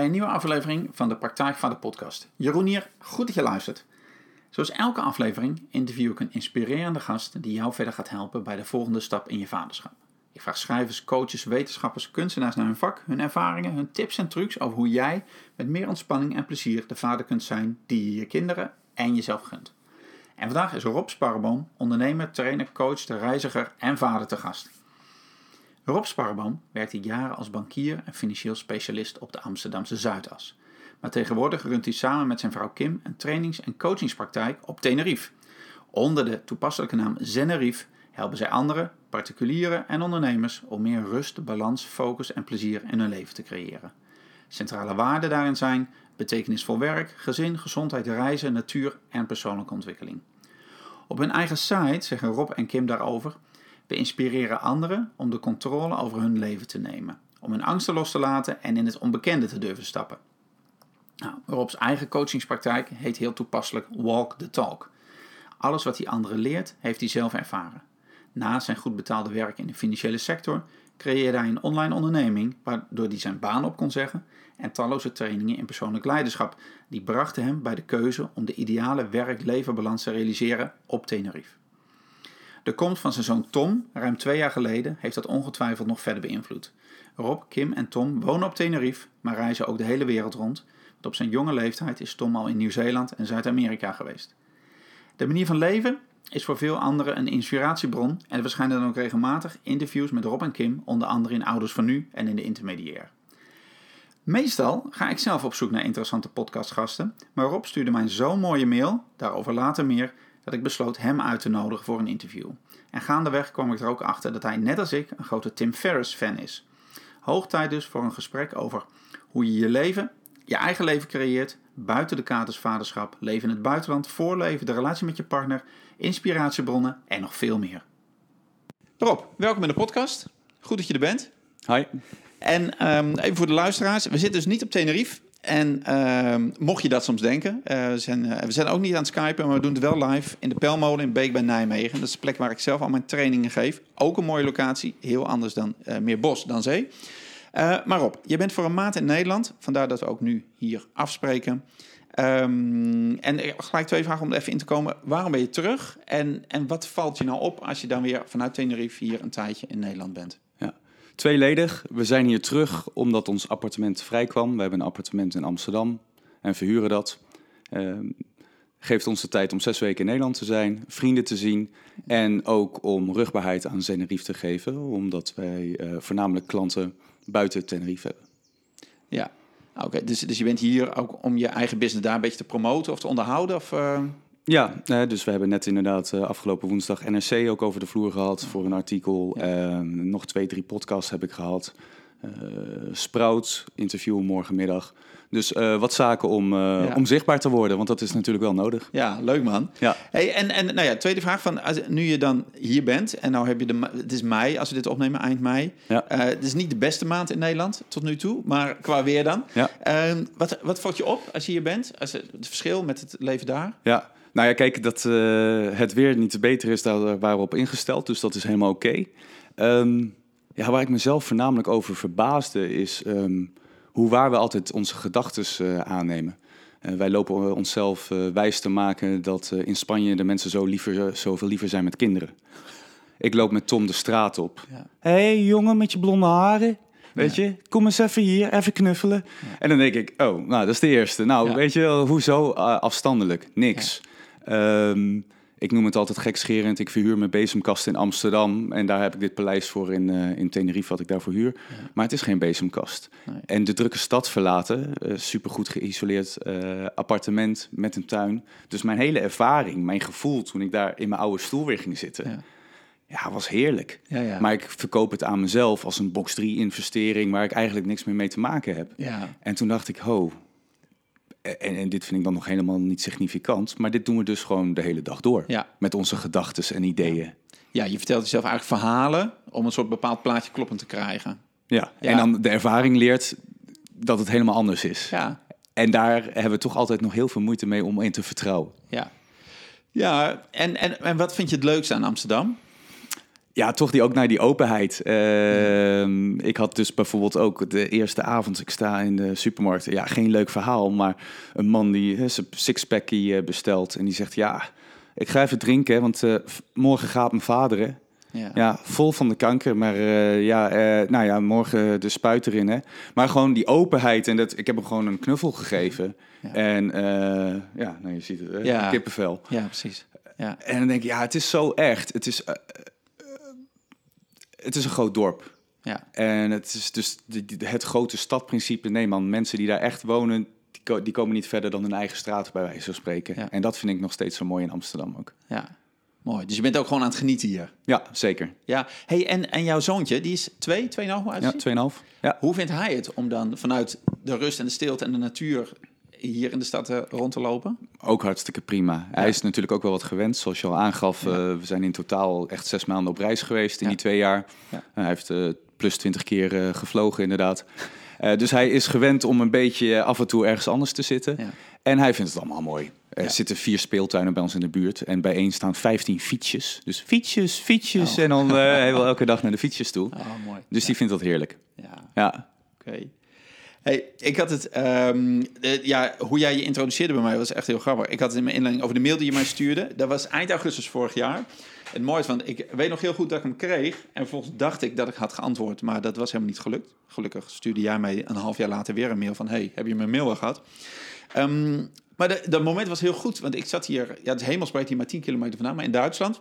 Bij een nieuwe aflevering van de Praktijk van de podcast. Jeroen hier, goed dat je luistert. Zoals elke aflevering interview ik een inspirerende gast die jou verder gaat helpen bij de volgende stap in je vaderschap. Ik vraag schrijvers, coaches, wetenschappers, kunstenaars naar hun vak, hun ervaringen, hun tips en trucs over hoe jij met meer ontspanning en plezier de vader kunt zijn die je je kinderen en jezelf gunt. En vandaag is Rob Sparreboom, ondernemer, trainer, coach, reiziger en vader te gast. Rob Sparreboom werkte jaren als bankier en financieel specialist op de Amsterdamse Zuidas. Maar tegenwoordig runt hij samen met zijn vrouw Kim een trainings- en coachingspraktijk op Tenerife. Onder de toepasselijke naam Zenerife helpen zij anderen, particulieren en ondernemers om meer rust, balans, focus en plezier in hun leven te creëren. Centrale waarden daarin zijn betekenisvol werk, gezin, gezondheid, reizen, natuur en persoonlijke ontwikkeling. Op hun eigen site zeggen Rob en Kim daarover we inspireren anderen om de controle over hun leven te nemen, om hun angsten los te laten en in het onbekende te durven stappen. Nou, Rob's eigen coachingspraktijk heet heel toepasselijk Walk the Talk. Alles wat hij anderen leert, heeft hij zelf ervaren. Naast zijn goed betaalde werk in de financiële sector creëerde hij een online onderneming waardoor hij zijn baan op kon zeggen en talloze trainingen in persoonlijk leiderschap. Die brachten hem bij de keuze om de ideale werk-levenbalans te realiseren op Tenerife. De komst van zijn zoon Tom, ruim twee jaar geleden, heeft dat ongetwijfeld nog verder beïnvloed. Rob, Kim en Tom wonen op Tenerife, maar reizen ook de hele wereld rond. Op zijn jonge leeftijd is Tom al in Nieuw-Zeeland en Zuid-Amerika geweest. De manier van leven is voor veel anderen een inspiratiebron en er verschijnen dan ook regelmatig interviews met Rob en Kim, onder andere in Ouders van Nu en in de Intermediair. Meestal ga ik zelf op zoek naar interessante podcastgasten, maar Rob stuurde mij zo'n mooie mail, daarover later meer, dat ik besloot hem uit te nodigen voor een interview. En gaandeweg kwam ik er ook achter dat hij net als ik een grote Tim Ferriss fan is. Hoog tijd dus voor een gesprek over hoe je je leven, je eigen leven creëert, buiten de kaders vaderschap, leven in het buitenland, voorleven, de relatie met je partner, inspiratiebronnen en nog veel meer. Rob, welkom in de podcast. Goed dat je er bent. Hi. En um, even voor de luisteraars, we zitten dus niet op Tenerife. En uh, mocht je dat soms denken, uh, we, zijn, uh, we zijn ook niet aan het skypen, maar we doen het wel live in de Pelmolen in Beek bij Nijmegen. Dat is de plek waar ik zelf al mijn trainingen geef. Ook een mooie locatie, heel anders dan uh, meer bos dan zee. maar op, je bent voor een maand in Nederland, vandaar dat we ook nu hier afspreken. Um, en gelijk twee vragen om er even in te komen. Waarom ben je terug? En, en wat valt je nou op als je dan weer vanuit Tenerife hier een tijdje in Nederland bent? Tweeledig. We zijn hier terug omdat ons appartement vrij kwam. We hebben een appartement in Amsterdam en verhuren dat. Uh, geeft ons de tijd om zes weken in Nederland te zijn, vrienden te zien en ook om rugbaarheid aan Tenerife te geven, omdat wij uh, voornamelijk klanten buiten Tenerife hebben. Ja, oké. Dus, dus je bent hier ook om je eigen business daar een beetje te promoten of te onderhouden? Of, uh... Ja, dus we hebben net inderdaad uh, afgelopen woensdag NRC ook over de vloer gehad voor een artikel. Ja. Uh, nog twee, drie podcasts heb ik gehad. Uh, Sprout, interview morgenmiddag. Dus wat zaken om, ja. om zichtbaar te worden, want dat is natuurlijk wel nodig. Ja, leuk man. Ja. Hey, en, en nou ja, tweede vraag van, als, nu je dan hier bent en nou heb je de, het is mei, als we dit opnemen, eind mei. Ja. het is niet de beste maand in Nederland tot nu toe, maar qua weer dan. Ja. wat, wat valt je op als je hier bent? Als het verschil met het leven daar? Ja. Nou ja, kijk, dat uh, het weer niet te beter is, daar waren we op ingesteld. Dus dat is helemaal oké. Okay. Um, ja, waar ik mezelf voornamelijk over verbaasde, is um, hoe waar we altijd onze gedachten uh, aannemen. Uh, wij lopen onszelf wijs te maken dat in Spanje de mensen zo liever, zoveel liever zijn met kinderen. Ik loop met Tom de straat op. Hé, ja. hey, jongen met je blonde haren. Weet ja. je, kom eens even hier, even knuffelen. Ja. En dan denk ik, oh, nou, dat is de eerste. Nou, weet je, hoezo afstandelijk? Niks. Um, ik noem het altijd gekscherend. Ik verhuur mijn bezemkast in Amsterdam. En daar heb ik dit paleis voor in, uh, in Tenerife, wat ik daarvoor huur. Ja. Maar het is geen bezemkast. Nee. En de drukke stad verlaten, uh, supergoed geïsoleerd uh, appartement met een tuin. Dus mijn hele ervaring, mijn gevoel toen ik daar in mijn oude stoel weer ging zitten... Ja. Ja, was heerlijk. Ja, ja. Maar ik verkoop het aan mezelf als een box 3 investering waar ik eigenlijk niks meer mee te maken heb. Ja. En toen dacht ik, ho, en, en, dit vind ik dan nog helemaal niet significant, maar dit doen we dus gewoon de hele dag door. Ja. Met onze gedachten en ideeën. Ja. je vertelt jezelf eigenlijk verhalen om een soort bepaald plaatje kloppend te krijgen. Ja, ja. en dan de ervaring leert dat het helemaal anders is. Ja. En daar hebben we toch altijd nog heel veel moeite mee om in te vertrouwen. Ja, ja en, en, en wat vind je het leukste aan Amsterdam? Ja, toch die, ook naar die openheid. Ehm, ik had dus bijvoorbeeld ook de eerste avond, ik sta in de supermarkt. Ja, geen leuk verhaal, maar een man die hè, zijn sixpackie eh, bestelt. En die zegt, ja, ik ga even drinken, want eh, morgen gaat mijn vader, hè. Ja. Ja, vol van de kanker, maar eh, ja, nou ja, morgen de spuit erin, hè. Maar gewoon die openheid en dat, ik heb hem gewoon een knuffel gegeven. Ja. En ja, nou je ziet het, kippenvel. ja, precies. Ja. En dan denk ik, ja, het is zo echt. Het is, het is een groot dorp. Ja. En het is dus het grote stadprincipe. Nee man, mensen die daar echt wonen, die, ko- die komen niet verder dan hun eigen straat, bij wijze van spreken. Ja. En dat vind ik nog steeds zo mooi in Amsterdam ook. ja. Mooi. Dus je bent ook gewoon aan het genieten hier. Ja, zeker. Ja. Hey, en, en jouw zoontje, die is twee, tweeënhalf is Ja? 2,5. Ja. Hoe vindt hij het om dan vanuit de rust en de stilte en de natuur hier in de stad eh, rond te lopen? Ook hartstikke prima. Hij is natuurlijk ook wel wat gewend, zoals je al aangaf. eh, we zijn in totaal echt zes maanden op reis geweest in die twee jaar. Ja. Eh, hij heeft eh, plus twintig keer gevlogen, inderdaad. Dus hij is gewend om een beetje af en toe ergens anders te zitten. En hij vindt het allemaal mooi. Er Ja. zitten vier speeltuinen bij ons in de buurt. En bij één staan 15 fietsjes. Dus fietsjes, fietsjes. Oh. En dan eh hij wil elke dag naar de fietsjes toe. Oh, mooi. Dus die vindt dat heerlijk. Ja, Ja, oké. Hey, ik had het, ehm, eh, ja, hoe jij je introduceerde bij mij was echt heel grappig. Ik had het in mijn inleiding over de mail die je mij stuurde. Dat was eind augustus vorig jaar. Het mooie is, want ik weet nog heel goed dat ik hem kreeg. En vervolgens dacht ik dat ik had geantwoord, maar dat was helemaal niet gelukt. Gelukkig stuurde jij mij een half jaar later weer een mail van... hey, heb je mijn mail al gehad? Ehm, maar dat moment was heel goed, want ik zat hier... Ja, het hemelsbreed hier maar 10 kilometer vandaan, maar in Duitsland.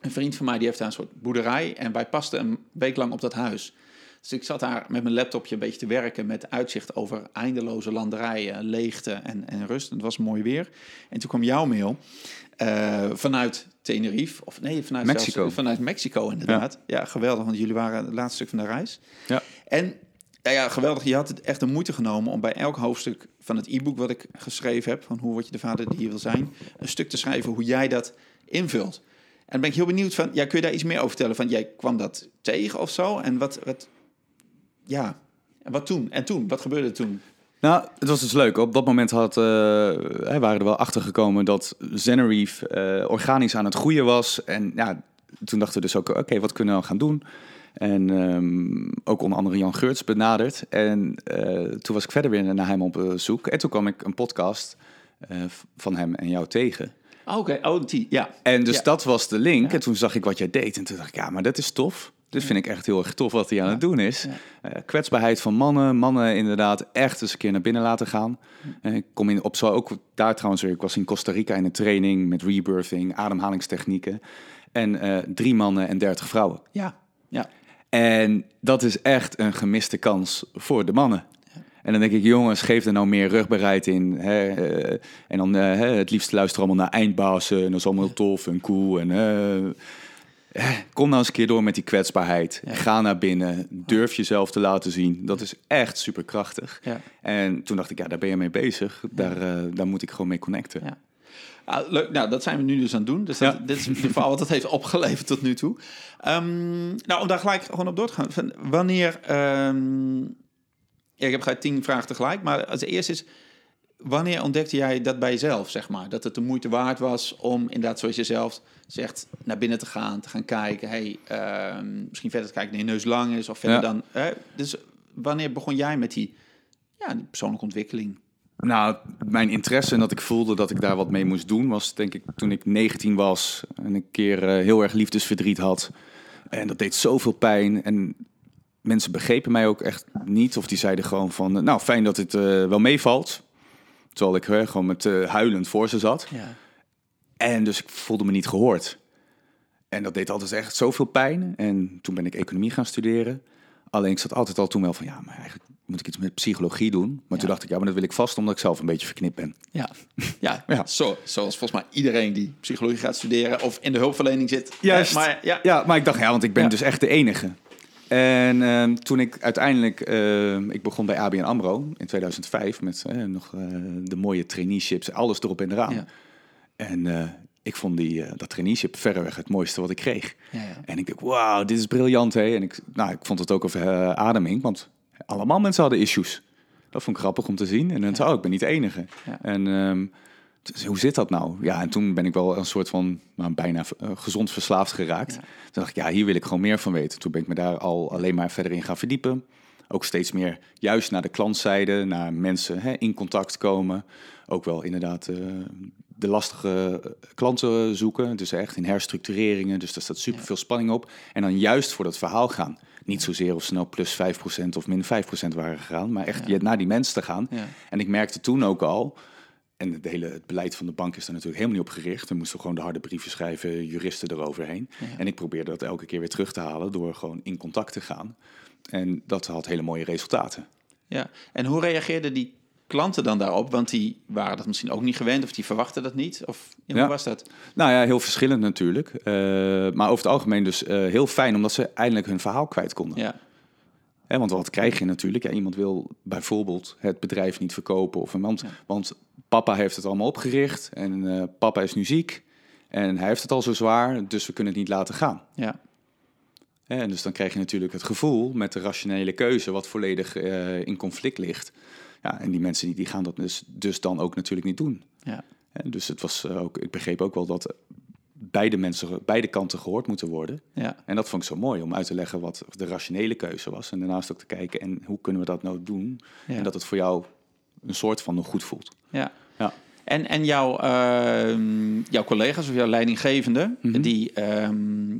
Een vriend van mij die heeft daar een soort boerderij... en wij pasten een week lang op dat huis... Dus ik zat daar met mijn laptopje een beetje te werken met uitzicht over eindeloze landerijen, leegte en, en rust. Het was mooi weer. En toen kwam jouw mail eh, vanuit Tenerife, of nee, vanuit Mexico. zelfs- vanuit Mexico inderdaad. Ja. geweldig, want jullie waren het laatste stuk van de reis. ja. En ja, ja, geweldig, je had het echt de moeite genomen om bij elk hoofdstuk van het e-book wat ik geschreven heb, van hoe word je de vader die je wil zijn, een stuk te schrijven hoe jij dat invult. En dan ben ik heel benieuwd van, ja, kun je daar iets meer over vertellen? Van, jij kwam dat tegen of zo? En wat, wat ja, en wat toen? En toen, wat gebeurde toen? Nou, het was dus leuk. Op dat moment had, eh, wij waren er wel achter gekomen dat Zenerife eh, organisch aan het groeien was. En ja, toen dachten we dus ook, oké, wat kunnen we nou gaan doen? En ehm, ook onder andere Jan Geurts benaderd. En eh, toen was ik verder weer naar hem op zoek. En toen kwam ik een podcast van hem en jou tegen. Oh, Oké, oh, die, ja. En dus Ja. dat was de link. Ja. En toen zag ik wat jij deed. En toen dacht ik, ja, maar dat is tof. Dit vind ik echt heel erg tof wat hij aan het doen is. Ja. Eh, kwetsbaarheid van mannen. Mannen inderdaad echt eens een keer naar binnen laten gaan. Eh, ik kom in op zo ook daar trouwens weer. Ik was in Costa Rica in een training met rebirthing, ademhalingstechnieken. En eh, drie mannen en dertig vrouwen. Ja, ja. En dat is echt een gemiste kans voor de mannen. En dan denk ik, jongens, geef er nou meer rugbaarheid in. Hè? en dan hè, het liefst luisteren allemaal naar eindbazen. En dat is allemaal tof en cool. En, kom nou eens een keer door met die kwetsbaarheid. Ja. Ga naar binnen. Durf jezelf te laten zien. Dat is echt superkrachtig. Ja. En toen dacht ik, ja, daar ben je mee bezig. Daar, eh, daar moet ik gewoon mee connecten. Ja. Ah, leuk, nou dat zijn we nu dus aan het doen. Dus dat, Ja. dit is vooral wat dat heeft opgeleverd tot nu toe. Ehm, nou, om daar gelijk gewoon op door te gaan. Van wanneer, ehm, ja, ik heb gelijk tien vragen tegelijk, maar als eerste is, wanneer ontdekte jij dat bij jezelf, zeg maar? Dat het de moeite waard was om inderdaad, zoals je zelf zegt, naar binnen te gaan, te gaan kijken. Hey, ehm, misschien verder te kijken naar je neus lang is of verder Ja. dan. Dus wanneer begon jij met die, ja, die persoonlijke ontwikkeling? Nou, mijn interesse en dat ik voelde dat ik daar wat mee moest doen, was denk ik toen ik 19 was en een keer eh, heel erg liefdesverdriet had. En dat deed zoveel pijn. En mensen begrepen mij ook echt niet. Of die zeiden gewoon van, nou fijn dat het eh, wel meevalt. Terwijl ik eh, gewoon met eh, huilend voor ze zat. Ja. En dus ik voelde me niet gehoord. En dat deed altijd echt zoveel pijn. En toen ben ik economie gaan studeren. Alleen ik zat altijd al toen wel van, ja, maar eigenlijk moet ik iets met psychologie doen. Maar Ja. toen dacht ik, ja, maar dat wil ik vast omdat ik zelf een beetje verknipt ben. Ja, ja, Ja. Zo, zoals volgens mij iedereen die psychologie gaat studeren of in de hulpverlening zit. Juist. Eh, Maar ja, Ja, maar ik dacht, ja, want ik ben Ja. dus echt de enige. En ehm, toen ik uiteindelijk, ehm, ik begon bij ABN AMRO in 2005 met eh, nog eh, de mooie traineeships, alles erop en eraan. Ja. En eh, ik vond die, dat traineeship verreweg het mooiste wat ik kreeg. Ja, ja. En ik dacht, wauw, dit is briljant, hè. En ik, nou, ik vond het ook over eh, ademing, want allemaal mensen hadden issues. Dat vond ik grappig om te zien. En dan zei, oh, ik ben niet de enige. En ehm, Dus hoe zit dat nou? Ja, en toen ben ik wel een soort van nou, bijna uh, gezond verslaafd geraakt. Ja. Toen dacht ik, ja, hier wil ik gewoon meer van weten. Toen ben ik me daar al alleen maar verder in gaan verdiepen. Ook steeds meer juist naar de klantzijde, naar mensen hè, in contact komen. Ook wel inderdaad uh, de lastige klanten zoeken. Dus echt in herstructureringen. Dus daar staat super veel spanning op. En dan juist voor dat verhaal gaan. Niet zozeer of ze nou plus 5% of min 5% waren gegaan, maar echt Ja. naar die mensen te gaan. Ja. En ik merkte toen ook al, en het hele het beleid van de bank is daar natuurlijk helemaal niet op gericht. We moesten gewoon de harde brieven schrijven, juristen eroverheen. Ja. En ik probeerde dat elke keer weer terug te halen door gewoon in contact te gaan. En dat had hele mooie resultaten. Ja, en hoe reageerden die klanten dan daarop? Want die waren dat misschien ook niet gewend of die verwachten dat niet. Of ja, hoe Ja. was dat? Nou ja, heel verschillend natuurlijk. Eh, maar over het algemeen dus eh, heel fijn, omdat ze eindelijk hun verhaal kwijt konden. Ja, want wat krijg je natuurlijk? Ja, iemand wil bijvoorbeeld het bedrijf niet verkopen. Of een, want, Ja. want papa heeft het allemaal opgericht en eh, papa is nu ziek. En hij heeft het al zo zwaar, dus we kunnen het niet laten gaan. ja, en dus dan krijg je natuurlijk het gevoel met de rationele keuze, wat volledig eh, in conflict ligt. Ja, en die mensen die, die gaan dat dus, dus dan ook natuurlijk niet doen. ja, dus het was eh, ook, ik begreep ook wel dat beide mensen, beide kanten gehoord moeten worden. ja, En dat vond ik zo mooi om uit te leggen wat de rationele keuze was. En daarnaast ook te kijken en hoe kunnen we dat nou doen. Ja. En dat het voor jou een soort van nog goed voelt. ja. Ja. En, en jouw, ehm, jouw collega's of jouw leidinggevende, Mhm. die, ehm,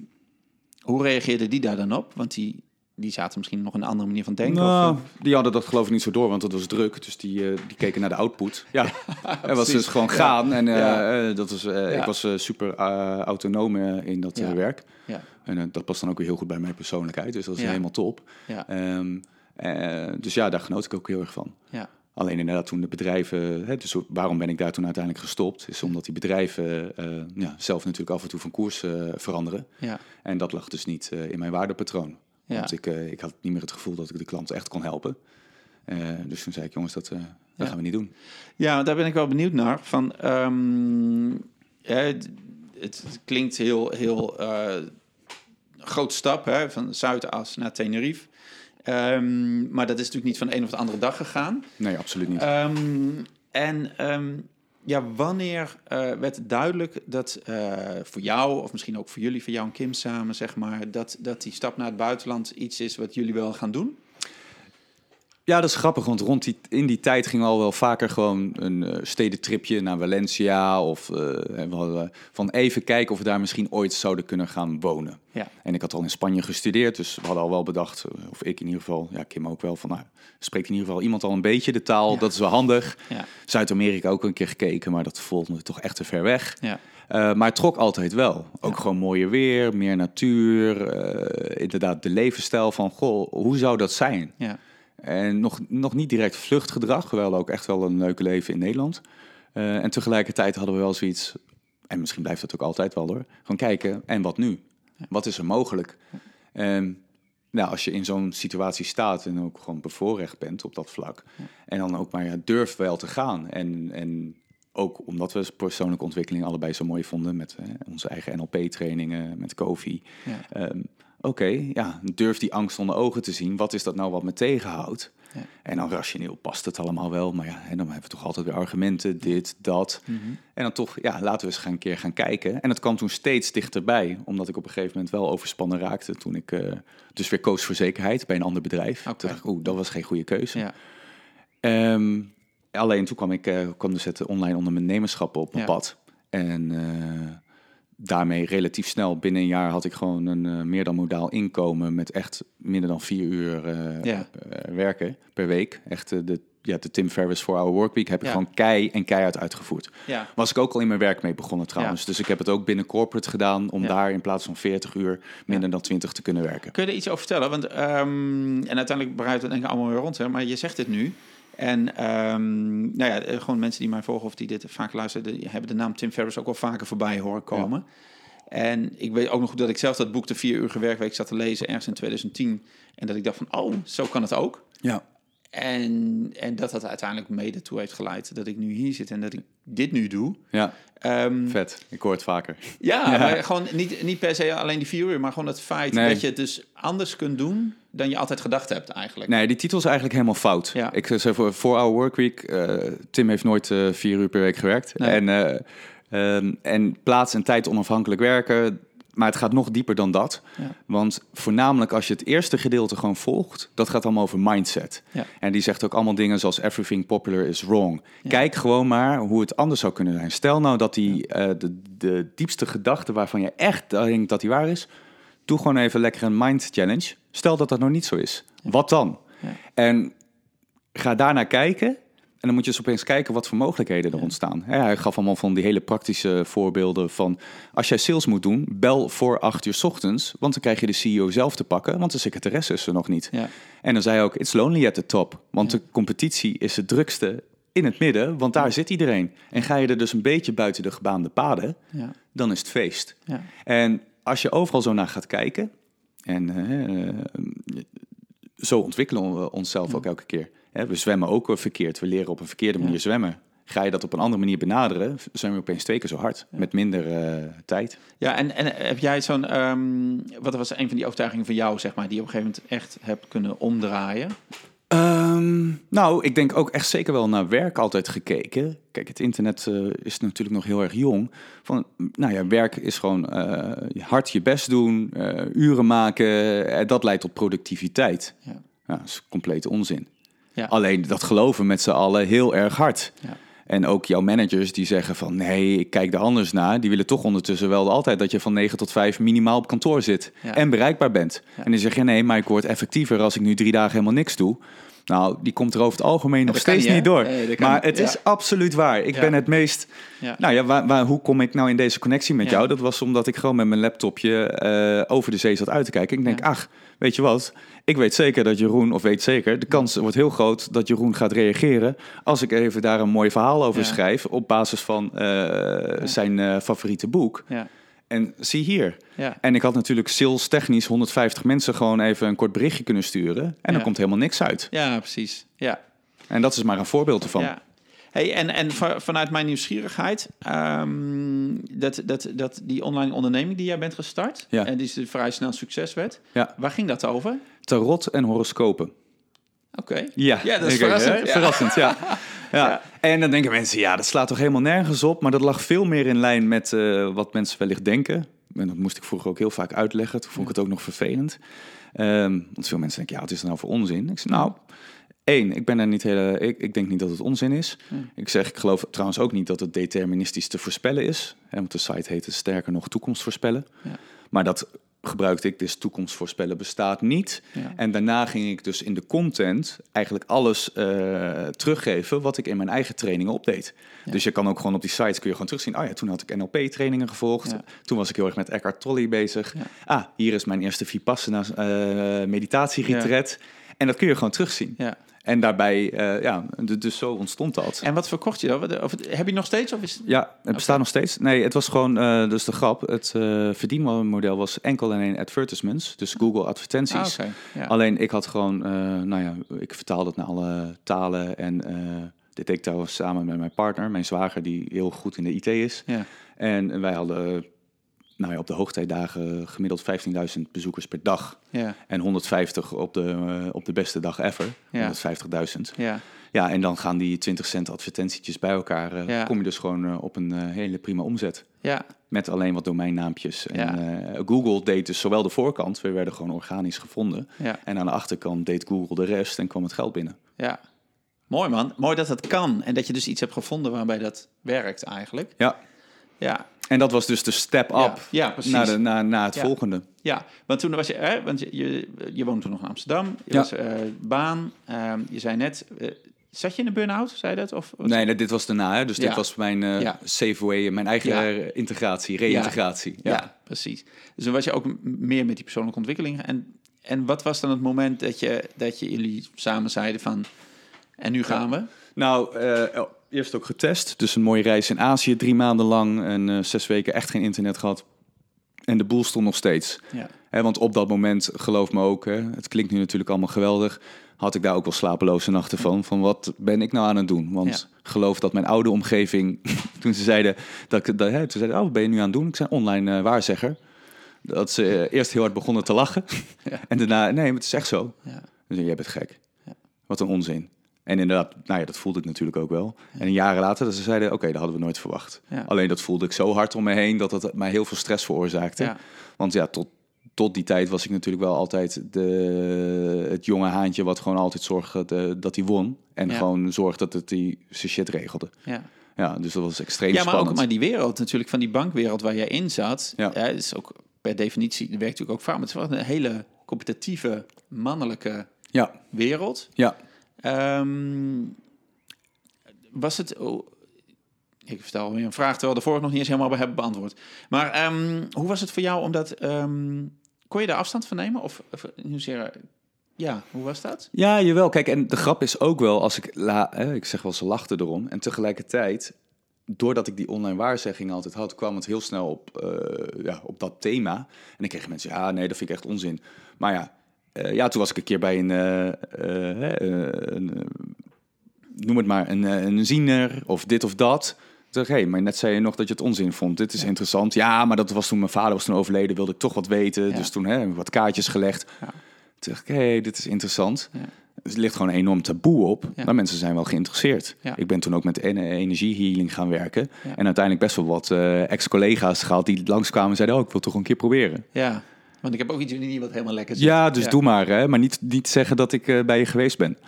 hoe reageerden die daar dan op? Want die, die zaten misschien nog een andere manier van denken. Nou, of, die hadden dat geloof ik niet zo door, want het was druk. Dus die, eh, die keken naar de output. Ja, het was dus gewoon Ja. gaan. En eh, Ja. eh, dat was, eh, Ja. ik was eh, super eh, autonoom eh, in dat eh, Ja. werk. ja, En eh, dat past dan ook weer heel goed bij mijn persoonlijkheid. Dus dat is Ja. helemaal top. ja, Ehm, eh, dus ja, daar genoot ik ook heel erg van. ja, Alleen inderdaad toen de bedrijven, hè, dus waarom ben ik daar toen uiteindelijk gestopt, is omdat die bedrijven eh, ja, zelf natuurlijk af en toe van koers eh, veranderen. ja, En dat lag dus niet eh, in mijn waardepatroon. Ja. Want ik, ik had niet meer het gevoel dat ik de klant echt kon helpen. Dus toen zei ik, jongens, dat, dat Ja. gaan we niet doen. Ja, daar ben ik wel benieuwd naar. Van, ehm, het, het klinkt heel, heel grote stap, hè, van Zuidas naar Tenerife. Ehm, maar dat is natuurlijk niet van de een of de andere dag gegaan. Nee, absoluut niet. Ehm, en ehm, ja, wanneer eh, werd het duidelijk dat eh, voor jou, of misschien ook voor jullie, voor jou en Kim samen, zeg maar, dat, dat die stap naar het buitenland iets is wat jullie wel gaan doen? Ja, dat is grappig, want rond die, in die tijd gingen we al wel vaker gewoon een eh, stedentripje naar Valencia. Of eh, hadden van even kijken of we daar misschien ooit zouden kunnen gaan wonen. Ja, En ik had al in Spanje gestudeerd, dus we hadden al wel bedacht, eh, of ik in ieder geval, ja, Kim ook wel, van nou, spreekt in ieder geval iemand al een beetje de taal, Ja. dat is wel handig. ja, Zuid-Amerika ook een keer gekeken, maar dat voelde me toch echt te ver weg. ja, Eh, maar het trok altijd wel. Ook Ja. gewoon mooier weer, meer natuur, eh, inderdaad de levensstijl van, goh, hoe zou dat zijn? ja, En nog, nog niet direct vluchtgedrag, wel ook echt wel een leuk leven in Nederland. Eh, en tegelijkertijd hadden we wel zoiets, en misschien blijft dat ook altijd wel hoor, gewoon kijken, en wat nu? Wat is er mogelijk? En nou, als je in zo'n situatie staat en ook gewoon bevoorrecht bent op dat vlak, en dan ook maar ja, durf wel te gaan. En, en ook omdat we persoonlijke ontwikkeling allebei zo mooi vonden met eh, onze eigen NLP-trainingen, met Kofi. ja, Ehm, Oké, ja, durf die angst onder ogen te zien. Wat is dat nou wat me tegenhoudt? Ja. En dan rationeel past het allemaal wel. Maar ja, en dan hebben we toch altijd weer argumenten, dit, dat. Mhm. En dan toch, ja, laten we eens gaan een keer gaan kijken. En het kwam toen steeds dichterbij. Omdat ik op een gegeven moment wel overspannen raakte. Toen ik eh, dus weer koos voor zekerheid bij een ander bedrijf. Oké. Toen dacht ik, oeh, dat was geen goede keuze. ja, Ehm, alleen toen kwam ik eh, kwam dus het online ondernemerschap op mijn Ja. pad. En eh, daarmee relatief snel, binnen een jaar had ik gewoon een eh, meer dan modaal inkomen met echt minder dan vier uur eh, Ja. eh, werken per week. Echt de, ja, de Tim Ferriss 4-hour workweek heb ik Ja. gewoon kei en keihard uitgevoerd. ja, Was ik ook al in mijn werk mee begonnen trouwens. Dus ik heb het ook binnen corporate gedaan om daar in plaats van 40 uur minder dan 20 te kunnen werken. Kun je er iets over vertellen? Want, ehm, en uiteindelijk breidt het denk ik allemaal weer rond, hè? maar je zegt het nu. En ehm, nou ja, eh, gewoon mensen die mij volgen of die dit vaak luisteren, die hebben de naam Tim Ferriss ook wel vaker voorbij horen komen. En ik weet ook nog goed dat ik zelf dat boek De Vier Uur Werkweek zat te lezen ergens in 2010. En dat ik dacht van, oh, zo kan het ook. Ja. En, en dat dat uiteindelijk mede toe heeft geleid dat ik nu hier zit en dat ik dit nu doe. Ja, Ehm, vet. Ik hoor het vaker. ja, Ja. maar gewoon niet, niet per se alleen die vier uur, maar gewoon het feit Nee. dat je het dus anders kunt doen dan je altijd gedacht hebt eigenlijk. Nee, die titel is eigenlijk helemaal fout. Ja. Ik zeg voor 4 Hour Workweek. eh Tim heeft nooit eh, vier uur per week gewerkt. Nee. En, eh, ehm, en plaats en tijd onafhankelijk werken. Maar het gaat nog dieper dan dat. Ja. Want voornamelijk als je het eerste gedeelte gewoon volgt, dat gaat allemaal over mindset. Ja. En die zegt ook allemaal dingen zoals everything popular is wrong. Ja. Kijk gewoon maar hoe het anders zou kunnen zijn. Stel nou dat die, eh, de, de diepste gedachte waarvan je echt denkt dat die waar is, doe gewoon even lekker een mind challenge. Stel dat dat nou niet zo is. Wat dan? Ja. En ga daarnaar kijken. En dan moet je eens opeens kijken wat voor mogelijkheden er ontstaan. Hij gaf allemaal van die hele praktische voorbeelden van... als jij sales moet doen, bel voor acht uur 's ochtends... want dan krijg je de CEO zelf te pakken, want de secretaresse is er nog niet. Ja. En dan zei hij ook, it's lonely at the top. Want de competitie is het drukste in het midden, want daar zit iedereen. En ga je er dus een beetje buiten de gebaande paden, Ja. dan is het feest. Ja. En als je overal zo naar gaat kijken, en eh, zo ontwikkelen we onszelf ook elke keer. Hè, we zwemmen ook verkeerd, we leren op een verkeerde manier Ja. zwemmen. Ga je dat op een andere manier benaderen, zwem je opeens twee keer zo hard, met minder eh, tijd. Ja, en, en heb jij zo'n... ehm, wat was een van die overtuigingen van jou, zeg maar... die je op een gegeven moment echt hebt kunnen omdraaien? Ehm, nou, ik denk ook echt zeker wel naar werk altijd gekeken. Kijk, het internet eh, is natuurlijk nog heel erg jong. Van, nou ja, werk is gewoon eh, hard je best doen, eh, uren maken. dat leidt tot productiviteit. Ja. Ja, dat is complete onzin. Ja. Alleen dat geloven met z'n allen heel erg hard. Ja. En ook jouw managers die zeggen van nee, ik kijk er anders naar. Die willen toch ondertussen wel altijd dat je van 9 tot 5 minimaal op kantoor zit Ja. en bereikbaar bent. Ja. En die zeggen nee, maar ik word effectiever als ik nu drie dagen helemaal niks doe. Nou, die komt er over het algemeen nog steeds niet, door. Nee, maar het ja. is absoluut waar. Ik Ja. ben het meest. Ja. Nou ja, waar, waar, hoe kom ik nou in deze connectie met jou? Dat was omdat ik gewoon met mijn laptopje eh, over de zee zat uit te kijken. Ik denk, ach, weet je wat? Ik weet zeker dat Jeroen, of weet zeker, de kans wordt heel groot dat Jeroen gaat reageren als ik even daar een mooi verhaal over schrijf op basis van eh, zijn eh, favoriete boek. Ja. En zie hier. Ja. En ik had natuurlijk sales technisch 150 mensen gewoon even een kort berichtje kunnen sturen. En Ja. dan komt helemaal niks uit. ja, precies. Ja. En dat is maar een voorbeeld ervan. Ja. Hey, en en va- vanuit mijn nieuwsgierigheid, ehm, dat, dat, dat die online onderneming die jij bent gestart, Ja. en die is vrij snel succes werd, Ja. waar ging dat over? Tarot en horoscopen. Oké. Ja, Ja, dat is verrassend. Ja. Verrassend, ja. En dan denken mensen, ja, dat slaat toch helemaal nergens op. Maar dat lag veel meer in lijn met eh, wat mensen wellicht denken. En dat moest ik vroeger ook heel vaak uitleggen. Toen vond ik het ook nog vervelend. Ehm, want veel mensen denken, ja, wat is nou voor onzin? Ik zeg, nou, één, ik ben er niet hele, ik, ik denk niet dat het onzin is. Ik zeg, ik geloof trouwens ook niet dat het deterministisch te voorspellen is. Hè, want de site heet het sterker nog toekomst voorspellen. Ja. Maar dat gebruikte ik, dus toekomst voorspellen bestaat niet. Ja. En daarna ging ik dus in de content eigenlijk alles eh, teruggeven wat ik in mijn eigen trainingen opdeed. Dus je kan ook gewoon op die sites kun je gewoon terugzien. Oh ja, toen had ik NLP-trainingen gevolgd. Ja. Toen was ik heel erg met Eckhart Tolle bezig. Ah, hier is mijn eerste Vipassana eh meditatieretreat. En dat kun je gewoon terugzien. Ja. En daarbij, eh, ja, dus zo ontstond dat. En wat verkocht je dan? Of, heb je nog steeds? Of is, Ja, het bestaat nog steeds. Nee, het was gewoon, eh, dus de grap. Het eh verdienmodel was enkel en alleen advertisements. Dus Google advertenties. Ah, oké. Ja. Alleen ik had gewoon, nou ja, ik vertaalde het naar alle talen. En dit deed ik trouwens samen met mijn partner, mijn zwager, die heel goed in de IT is. Ja. En wij hadden, nou ja, op de hoogtijdagen gemiddeld 15.000 bezoekers per dag. Ja. En 150 op de, eh, op de beste dag ever. Ja. 150.000. Ja. Ja, en dan gaan die 20 cent advertentietjes bij elkaar. eh, Ja. Kom je dus gewoon eh, op een hele prima omzet. Ja. Met alleen wat domeinnaampjes. En Ja. Google deed dus zowel de voorkant, we werden gewoon organisch gevonden. Ja. En aan de achterkant deed Google de rest en kwam het geld binnen. Ja. Mooi man. Mooi dat dat kan. En dat je dus iets hebt gevonden waarbij dat werkt eigenlijk. Ja, Ja. En dat was dus de step Ja, up ja, precies. naar, de, naar, naar het Ja. volgende. Ja, want toen was je, hè, want je, je, je woont toen nog in Amsterdam. Je Ja. was eh, baan. Ehm, je zei net, eh, zat je in een burn-out? Zei dat? Of, was- Nee, nee, dit was daarna. Hè? Dus Ja. dit was mijn eh Ja. safe way, mijn eigen Ja. integratie, reïntegratie. Ja. Ja. precies. Dus dan was je ook meer met die persoonlijke ontwikkeling. En, en wat was dan het moment dat, je, dat je jullie samen zeiden van... En nu gaan we? Nou, eerst ook getest. Dus een mooie reis in Azië, drie maanden lang. En eh, zes weken echt geen internet gehad. En de boel stond nog steeds. Ja. Want op dat moment, geloof me ook, hè, het klinkt nu natuurlijk allemaal geweldig, had ik daar ook wel slapeloze nachten van. Van wat ben ik nou aan het doen? Want geloof dat mijn oude omgeving, toen ze zeiden, dat ik, dat, hè, toen zeiden, oh, wat ben je nu aan het doen? Ik zei online eh, waarzegger. Dat ze eh, eerst heel hard begonnen te lachen. Ja. En daarna, nee, maar het is echt zo. Ja. Dus jij bent gek. Ja. Wat een onzin. En inderdaad, nou ja, dat voelde ik natuurlijk ook wel. En jaren later, dat ze zeiden, oké, dat hadden we nooit verwacht. Ja. Alleen dat voelde ik zo hard om me heen dat het mij heel veel stress veroorzaakte. Ja. Want ja, tot, tot die tijd was ik natuurlijk wel altijd de, het jonge haantje wat gewoon altijd zorgde dat, dat hij won. En Ja. gewoon zorgde dat het die zijn shit regelde. Ja. Ja, dus dat was extreem Ja, maar spannend. ook maar die wereld natuurlijk van die bankwereld waar jij in zat, Ja. ja. is ook per definitie, werkt natuurlijk ook vaak, maar het wel een hele competitieve, mannelijke Ja, wereld. ja. Ehm, was het. oh, ik vertel weer een vraag terwijl de vorige nog niet eens helemaal hebben beantwoord. Maar ehm, hoe was het voor jou omdat. ehm, kon je daar afstand van nemen? Of, of zeer, ja, hoe was dat? Ja, jawel. Kijk, en de grap is ook wel, als ik, ik zeg wel, ze lachten erom. En tegelijkertijd, doordat ik die online waarzegging altijd had, kwam het heel snel op, eh, ja, op dat thema. En dan kregen mensen, ja, nee, dat vind ik echt onzin. Maar ja, eh, ja toen was ik een keer bij een, eh, eh, een noem het maar, een, een ziener of dit of dat. Toen dacht ik, hé, maar net zei je nog dat je het onzin vond. Dit is interessant. Ja, maar dat was toen mijn vader was toen overleden, wilde ik toch wat weten. Ja. Dus toen hè, wat kaartjes gelegd. Ja. Toen dacht ik, hé, dit is interessant. Dus er ligt gewoon een enorm taboe op, maar mensen zijn wel geïnteresseerd. Ik ben toen ook met en- energiehealing gaan werken. En uiteindelijk best wel wat ex-collega's gehad die langskwamen en zeiden... oh, ik wil toch een keer proberen. Ja, want ik heb ook iets in die wat helemaal lekker zit. Ja, dus doe maar. Hè? Maar niet, niet zeggen dat ik eh, bij je geweest ben.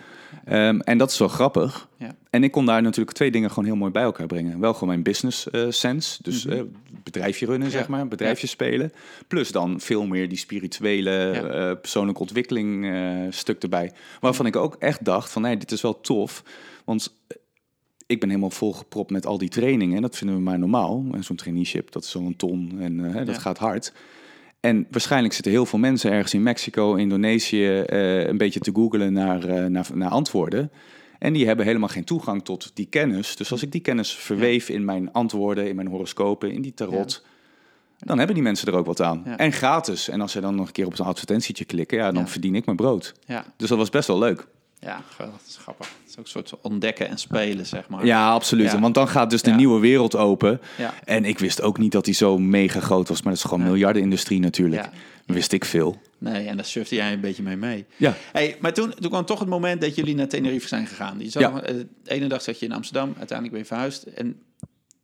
Ehm, en dat is wel grappig. Ja. En ik kon daar natuurlijk twee dingen gewoon heel mooi bij elkaar brengen. Wel gewoon mijn business eh, sense. Dus eh, bedrijfje runnen, Mhm. Ja. zeg maar. Bedrijfje spelen. Plus dan veel meer die spirituele, persoonlijke ontwikkeling stuk erbij. Waarvan ik ook echt dacht van, nee, dit is wel tof. Want ik ben helemaal volgepropt met al die trainingen. En dat vinden we maar normaal. En zo'n traineeship, dat is zo'n ton en dat gaat hard. En waarschijnlijk zitten heel veel mensen ergens in Mexico, Indonesië, eh, een beetje te googelen naar, eh, naar, naar antwoorden. En die hebben helemaal geen toegang tot die kennis. Dus als ik die kennis verweef in mijn antwoorden, in mijn horoscopen, in die tarot, dan hebben die mensen er ook wat aan. Ja. En gratis. En als ze dan nog een keer op zo'n advertentietje klikken, ja, dan verdien ik mijn brood. Ja, Dus dat was best wel leuk. Ja. Dat is grappig. Het is ook een soort ontdekken en spelen, zeg maar. Ja, absoluut. Ja. Want dan gaat dus de Ja. nieuwe wereld open. Ja. En ik wist ook niet dat die zo mega groot was. Maar dat is gewoon Ja. miljardenindustrie natuurlijk. Wist ik veel. Nee, en daar surfde jij een beetje mee mee. Ja. Hey, maar toen, toen kwam toch het moment dat jullie naar Tenerife zijn gegaan. Je nog- eh, de ene dag zat je in Amsterdam, uiteindelijk ben je verhuisd. En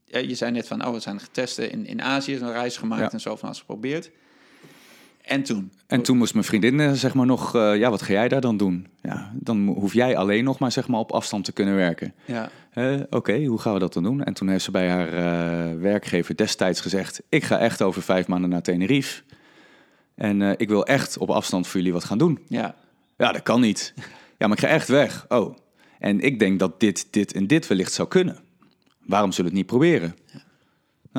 ja, je zei net van, oh, we zijn getest in, in Azië, een reis gemaakt en zo van alles geprobeerd. En toen? En toen moest mijn vriendin eh, zeg maar nog, eh, ja, wat ga jij daar dan doen? Ja, dan hoef jij alleen nog maar zeg maar op afstand te kunnen werken. Ja, Oké, hoe gaan we dat dan doen? En toen heeft ze bij haar eh, werkgever destijds gezegd: Ik ga echt over vijf maanden naar Tenerife. En ik wil echt op afstand voor jullie wat gaan doen. ja, Ja, dat kan niet. Ja, maar ik ga echt weg. Oh. En ik denk dat dit, dit en dit wellicht zou kunnen. Waarom zullen we het niet proberen?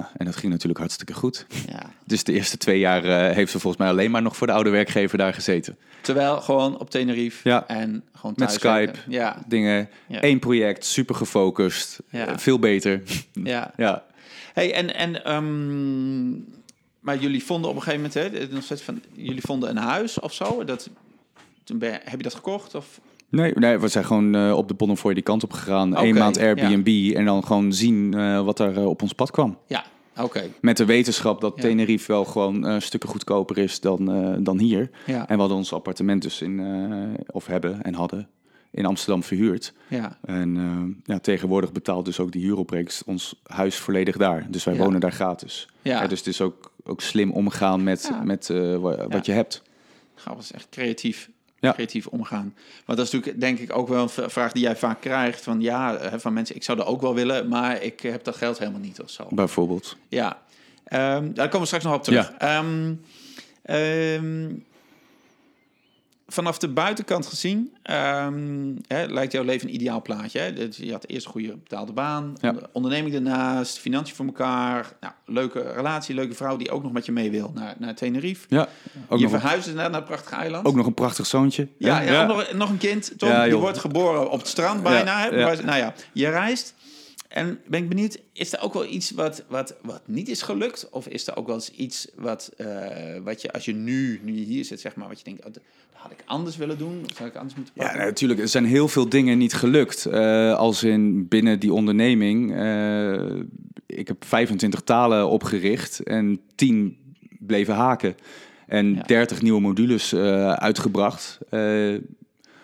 Nou, en dat ging natuurlijk hartstikke goed. ja. Dus de eerste twee jaar eh, heeft ze volgens mij alleen maar nog voor de oude werkgever daar gezeten. Terwijl gewoon op Tenerife Ja. en gewoon Met thuis Skype. werken. Ja, Dingen, Ja. één project, super gefocust, Ja. eh, veel beter. ja. ja. Hey, en, en ehm, maar jullie vonden op een gegeven moment, hè, nog steeds van, jullie vonden een huis of zo. Dat, toen ben je- heb je dat gekocht? Of? Nee, nee, we zijn gewoon eh, op de Bonnefoy die kant op gegaan. Oké, Eén maand ja. Airbnb en dan gewoon zien eh, wat er eh, op ons pad kwam. Ja, oké. Met de wetenschap dat Ja. Tenerife wel gewoon stukken goedkoper is dan, dan hier. Ja, En we hadden ons appartement dus in, of hebben en hadden in Amsterdam verhuurd. ja, En ja, tegenwoordig betaalt dus ook die huuropbrengst ons huis volledig daar. Dus wij wonen daar gratis. ja. Dus het is ook, ook slim omgaan met, met wa- wat je hebt. Grappig, is echt creatief. Ja. Creatief omgaan. Want dat is natuurlijk denk ik ook wel een vraag die jij vaak krijgt. Van ja, van mensen, ik zou dat ook wel willen, maar ik heb dat geld helemaal niet of zo. Bijvoorbeeld. Ja, Ehm, daar komen we straks nog op terug. Ehm, ehm, vanaf de buitenkant gezien ehm, hè, lijkt jouw leven een ideaal plaatje. Hè? Je had eerst een goede betaalde baan, Ja. onder- onderneming daarnaast, financiën voor elkaar, nou, leuke relatie, leuke vrouw die ook nog met je mee wil naar, naar Tenerife. Ja, ook, je verhuist naar een prachtig eiland. ook nog een prachtig zoontje. Ja, ja, nog, nog een kind. Tom, die wordt geboren op het strand bijna. Hè? Nou ja, je reist. En ben ik benieuwd, is er ook wel iets wat, wat, wat niet is gelukt? Of is er ook wel eens iets wat, eh, wat je, als je nu, nu je hier zit, zeg maar, wat je denkt, oh, dat had ik anders willen doen? Of zou ik anders moeten Ja, pakken? natuurlijk. Er zijn heel veel dingen niet gelukt. Eh, als in binnen die onderneming. eh, ik heb 25 talen opgericht en 10 bleven haken. En Ja. 30 nieuwe modules uitgebracht,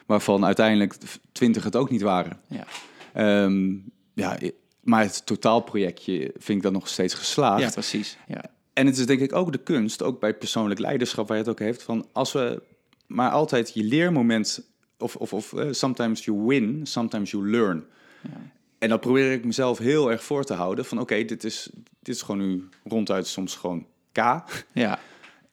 waarvan uiteindelijk 20 het ook niet waren. Ja. Ehm, ja, maar het totaalprojectje vind ik dan nog steeds geslaagd. ja, precies. Ja. En het is denk ik ook de kunst, ook bij persoonlijk leiderschap, waar je het ook heeft, van als we maar altijd je leermoment, of, of, of eh, sometimes you win, sometimes you learn. Ja. En dat probeer ik mezelf heel erg voor te houden, van oké, dit, is, dit is gewoon nu ronduit soms gewoon K. ja.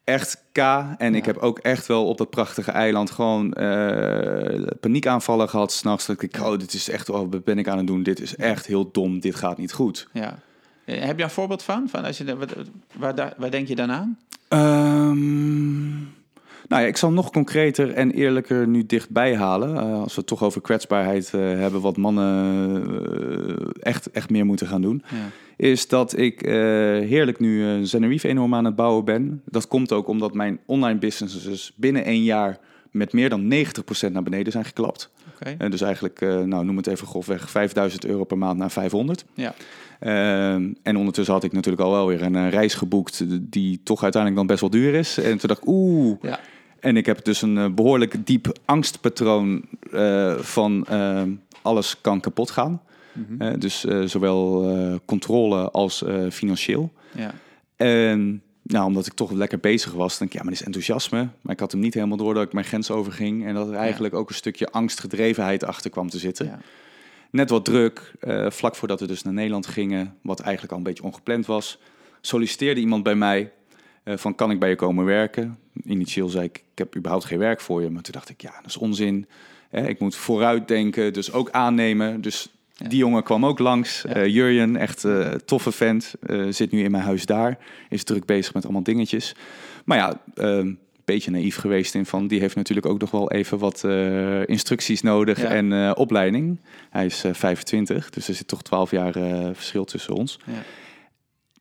Echt K. En ik heb ook echt wel op dat prachtige eiland gewoon eh, paniekaanvallen gehad s'nachts. Dat ik, oh, dit is echt, oh, wat ben ik aan het doen? Dit is echt heel dom, dit gaat niet goed. ja. Eh, Heb je een voorbeeld van? van als je, waar, daar- waar denk je dan aan? Ehm, nou ja, ik zal nog concreter en eerlijker nu dichtbij halen. Eh, als we het toch over kwetsbaarheid eh, hebben, wat mannen eh, echt, echt meer moeten gaan doen. Ja. Is dat ik heerlijk nu een Zenerife enorm aan het bouwen ben. Dat komt ook omdat mijn online businesses binnen één jaar met meer dan 90% naar beneden zijn geklapt. Oké. En dus eigenlijk, nou noem het even grofweg, 5000 euro per maand naar 500. Ja. Ehm, en ondertussen had ik natuurlijk al wel weer een reis geboekt die toch uiteindelijk dan best wel duur is. En toen dacht ik, oeh. Ja. En ik heb dus een eh, behoorlijk diep angstpatroon eh, van ehm, alles kan kapot gaan. Mhm. Eh, dus eh, zowel eh, controle als eh, financieel. ja. En nou, omdat ik toch lekker bezig was, denk ik, ja, maar dit is enthousiasme. Maar ik had hem niet helemaal door dat ik mijn grens overging. En dat er eigenlijk ook een stukje angstgedrevenheid achter kwam te zitten. Ja. Net wat druk, eh, vlak voordat we dus naar Nederland gingen, wat eigenlijk al een beetje ongepland was, solliciteerde iemand bij mij eh, van kan ik bij je komen werken? Initieel zei ik, ik heb überhaupt geen werk voor je, maar toen dacht ik, ja, dat is onzin. Eh, ik moet vooruitdenken, dus ook aannemen. Dus Ja. die jongen kwam ook langs. Ja. Eh, Jurjen, echt eh, toffe vent, eh, zit nu in mijn huis daar, is druk bezig met allemaal dingetjes. Maar ja, een beetje naïef geweest in van, die heeft natuurlijk ook nog wel even wat instructies nodig Ja. en opleiding. Hij is eh, 25, dus er zit toch 12 jaar verschil tussen ons.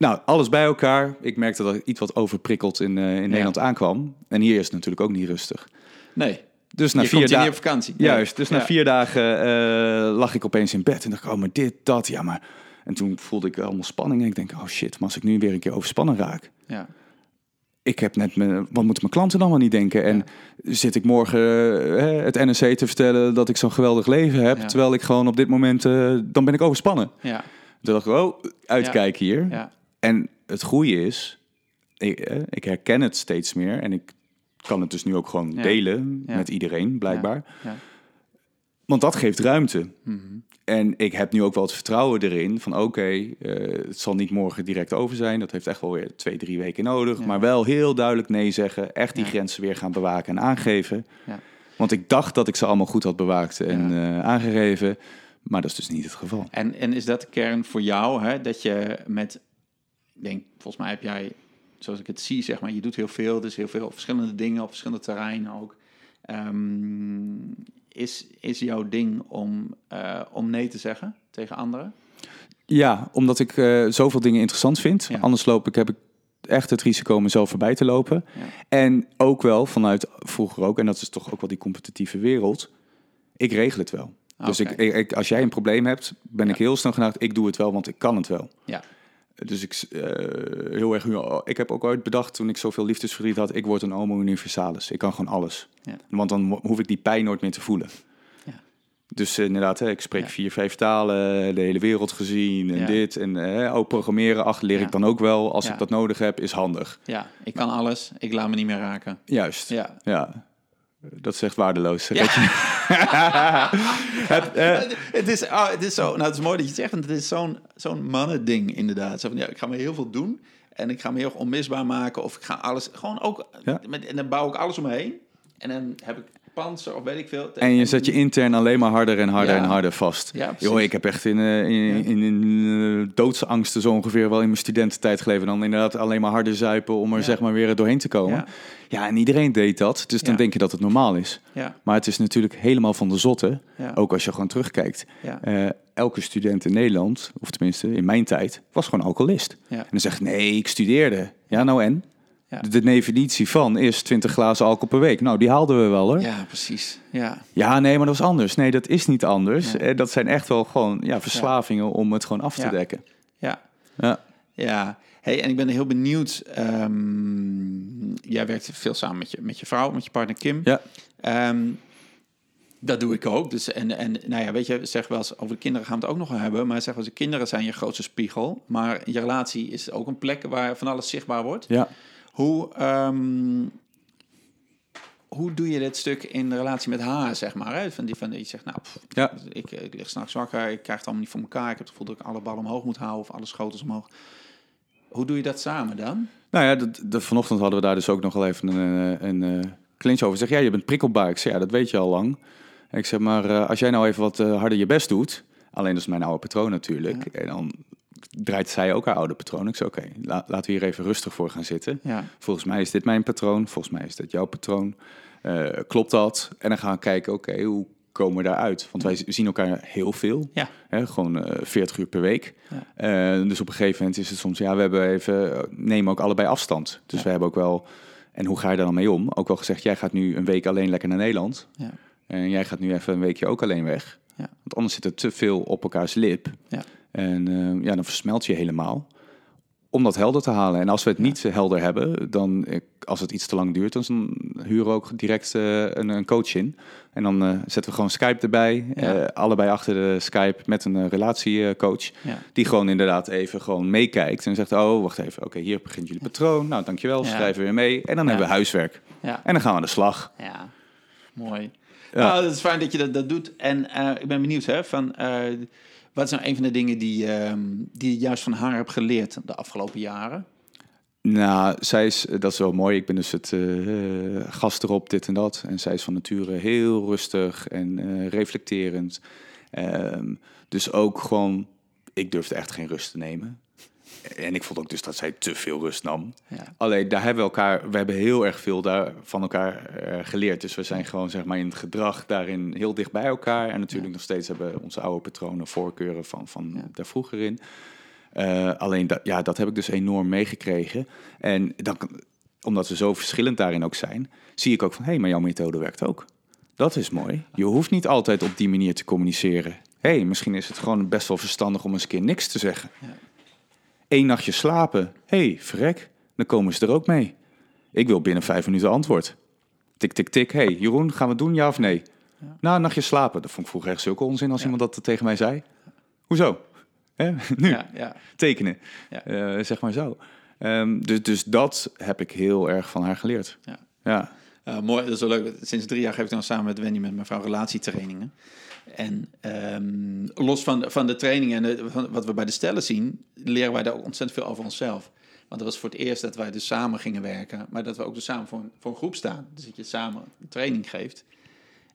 Nou, alles bij elkaar. Ik merkte dat ik iets wat overprikkeld in, eh, in Nederland aankwam. En hier is het natuurlijk ook niet rustig. Nee, Dus na je vier dagen. op vakantie. Nee. Juist, dus na vier dagen eh, lag ik opeens in bed en dacht oh, maar dit, dat, ja, maar... En toen voelde ik allemaal spanning en ik denk, oh shit, maar als ik nu weer een keer overspannen raak... Ja. Ik heb net, mijn, wat moeten mijn klanten dan wel niet denken? En zit ik morgen eh, het NRC te vertellen dat ik zo'n geweldig leven heb... Terwijl ik gewoon op dit moment, dan ben ik overspannen. Ja. Toen dacht ik, oh, uitkijken hier. Ja. En het goede is, ik, eh, ik herken het steeds meer en ik kan het dus nu ook gewoon Ja. delen Ja. met iedereen, blijkbaar. Ja. Want dat geeft ruimte. Mhm. En ik heb nu ook wel het vertrouwen erin van oké, eh, het zal niet morgen direct over zijn. Dat heeft echt wel weer twee, drie weken nodig. Maar wel heel duidelijk nee zeggen. Echt die grenzen weer gaan bewaken en aangeven. Ja. Want ik dacht dat ik ze allemaal goed had bewaakt en eh, aangegeven. Maar dat is dus niet het geval. En, en is dat de kern voor jou, hè, dat je met, denk, volgens mij heb jij, zoals ik het zie, zeg maar, je doet heel veel, dus heel veel verschillende dingen op verschillende terreinen ook. Ehm, is, is jouw ding om, eh, om nee te zeggen tegen anderen? Ja, omdat ik eh, zoveel dingen interessant vind. Ja. Anders loop ik, heb ik echt het risico mezelf voorbij te lopen. Ja. En ook wel vanuit vroeger ook, en dat is toch ook wel die competitieve wereld. Ik regel het wel. Dus Oké. ik, als jij een probleem hebt, ben Ja. ik heel snel geneigd. Ik doe het wel, want ik kan het wel. Ja. Dus ik, eh, heel erg, ik heb ook ooit bedacht toen ik zoveel liefdesverdriet had, ik word een homo universalis. Ik kan gewoon alles. Ja. Want dan hoef ik die pijn nooit meer te voelen. Ja. Dus eh, inderdaad, hè, ik spreek Ja. vier, vijf talen, de hele wereld gezien en dit. En eh, ook programmeren, ach, leer ik dan ook wel. Als ik dat nodig heb, is handig. Ja, ik kan alles, ik laat me niet meer raken. Juist, ja. Ja. Dat is echt waardeloos. Ja. Het, eh, het, is, oh, het is zo, nou het is mooi dat je het zegt, want het is zo'n zo'n mannen-ding inderdaad. Zo van, ja, ik ga me heel veel doen en ik ga me heel onmisbaar maken of ik ga alles, gewoon ook, Ja. met, en dan bouw ik alles om me heen en dan heb ik of weet ik veel. en je zet je intern alleen maar harder en harder Ja. en harder vast. Ja. Joh, ik heb echt in, eh, in, in, in eh, doodsangsten zo ongeveer wel in mijn studententijd geleefd. Dan inderdaad alleen maar harder zuipen om er Ja. zeg maar weer doorheen te komen. Ja. En iedereen deed dat. Dus dan denk je dat het normaal is. Ja, Maar het is natuurlijk helemaal van de zotte. ja, Ook als je gewoon terugkijkt. ja, Eh, elke student in Nederland, of tenminste in mijn tijd, was gewoon alcoholist. ja, En dan zegt nee, ik studeerde. Ja, nou en? Ja. De, de definitie van is 20 glazen alcohol per week. Nou, die haalden we wel hoor. Ja, ja, precies. Ja, nee, maar dat was anders. Nee, dat is niet anders. Ja. Eh, dat zijn echt wel gewoon ja, verslavingen om het gewoon af te Ja. dekken. ja. Ja. Ja, hey, en ik ben heel benieuwd. ehm, jij werkt veel samen met je, met je vrouw, met je partner Kim. Ja. Ehm, dat doe ik ook. Dus, en, en nou ja, weet je, zeg wel eens, over de kinderen gaan we het ook nog wel hebben. Maar zeg wel eens, de kinderen zijn je grootste spiegel. Maar je relatie is ook een plek waar van alles zichtbaar wordt. Ja. Hoe, ehm, hoe doe je dit stuk in de relatie met haar, zeg maar? Hè? Van die van, je zegt, nou, pff, Ja. ik, ik lig s'nachts wakker, ik krijg het allemaal niet voor elkaar. Ik heb het gevoel dat ik alle ballen omhoog moet houden of alle schotels omhoog. Hoe doe je dat samen dan? Nou ja, dat, dat, vanochtend hadden we daar dus ook nog wel even een, eh, een, een clinch over. Zeg, ja, je bent prikkelbaar. Ik zeg, ja, dat weet je al lang. En ik zeg, maar eh, als jij nou even wat eh, harder je best doet... Alleen dat is mijn oude patroon natuurlijk. En dan draait zij ook haar oude patroon. Ik zeg, oké, la- laten we hier even rustig voor gaan zitten. Ja. Volgens mij is dit mijn patroon. Volgens mij is dit jouw patroon. Eh, klopt dat? En dan gaan we kijken, oké, hoe komen we daaruit? Want wij zien elkaar heel veel. Ja. Hè, gewoon eh 40 uur per week. Eh, dus op een gegeven moment is het soms, ja, we hebben even, eh, nemen ook allebei afstand. Dus Ja. we hebben ook wel, en hoe ga je daar dan mee om? Ook wel gezegd, jij gaat nu een week alleen lekker naar Nederland. Ja. En jij gaat nu even een weekje ook alleen weg. Ja. Want anders zit er te veel op elkaars lip. Ja. En eh, ja, dan versmelt je helemaal. Om dat helder te halen. En als we het niet helder hebben, dan eh, als het iets te lang duurt, dan huren we ook direct eh, een, een coach in. En dan zetten we gewoon Skype erbij. Ja. allebei achter de Skype met een relatiecoach. Ja. Die gewoon inderdaad even gewoon meekijkt. En zegt, oh, wacht even. Oké, hier begint jullie patroon. Nou, dankjewel. Schrijven weer mee. En dan hebben we huiswerk. Ja. En dan gaan we aan de slag. Ja, mooi. Nou, het is fijn dat je dat, dat doet. En ik ben benieuwd, hè, van, wat nou een van de dingen die, ehm, die je juist van haar hebt geleerd de afgelopen jaren? Nou, zij is, dat is wel mooi. Ik ben dus het eh, eh, gast erop, dit en dat. En zij is van nature heel rustig en eh, reflecterend. Ehm, dus ook gewoon, ik durfde echt geen rust te nemen. En ik vond ook dus dat zij te veel rust nam. Ja. Alleen daar hebben we elkaar, we hebben heel erg veel daar van elkaar eh, geleerd. Dus we zijn gewoon zeg maar in het gedrag daarin heel dicht bij elkaar. En natuurlijk nog steeds hebben onze oude patronen, voorkeuren van, van Ja. daar vroeger in. Eh, alleen dat, ja, dat heb ik dus enorm meegekregen. En dan, omdat we zo verschillend daarin ook zijn, zie ik ook van hé, hey, maar jouw methode werkt ook. Dat is mooi. Je hoeft niet altijd op die manier te communiceren. Hé, hey, misschien is het gewoon best wel verstandig om eens een keer niks te zeggen. Ja. Eén nachtje slapen. Hé, hey, verrek, dan komen ze er ook mee. Ik wil binnen vijf minuten antwoord. Tik, tik, tik. Hé, hey, Jeroen, gaan we het doen, ja of nee? Nou, een nachtje slapen. Dat vond ik vroeger echt zulke onzin als Ja. iemand dat tegen mij zei. Hoezo? Hè? Nu Ja, ja. tekenen. Ja. Eh, zeg maar zo. Ehm, dus, dus dat heb ik heel erg van haar geleerd. Ja. Ja. Uh, mooi, dat is wel leuk. Sinds drie jaar geef ik dan samen met Wendy met mijn vrouw relatietrainingen. En ehm, los van, van de trainingen en wat we bij de stellen zien, leren wij daar ook ontzettend veel over onszelf. Want dat was voor het eerst dat wij dus samen gingen werken, maar dat we ook dus samen voor een, voor groep staan. Dus dat je samen training geeft.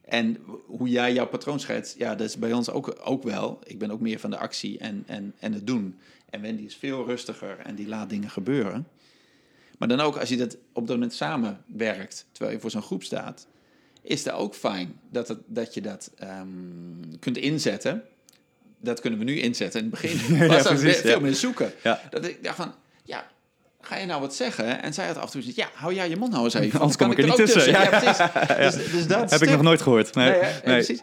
En hoe jij jouw patroon schetst, ja, dat is bij ons ook, ook wel. Ik ben ook meer van de actie en, en, en het doen. En Wendy is veel rustiger en die laat dingen gebeuren. Maar dan ook als je dat op dat moment samenwerkt, terwijl je voor zo'n groep staat, is het ook fijn dat, het, dat je dat ehm, kunt inzetten. Dat kunnen we nu inzetten. In het begin Ja, was dat precies, veel ja. meer zoeken. Ja. Dat ik dacht van, ja, ga je nou wat zeggen? En zij had af en toe gezegd, ja, hou jij je mond nou eens even. Anders kom ik er niet tussen. Ja, Ja. precies. Dus, dus dat Heb ik nog nooit gehoord. Nee, Nee? Ja, precies.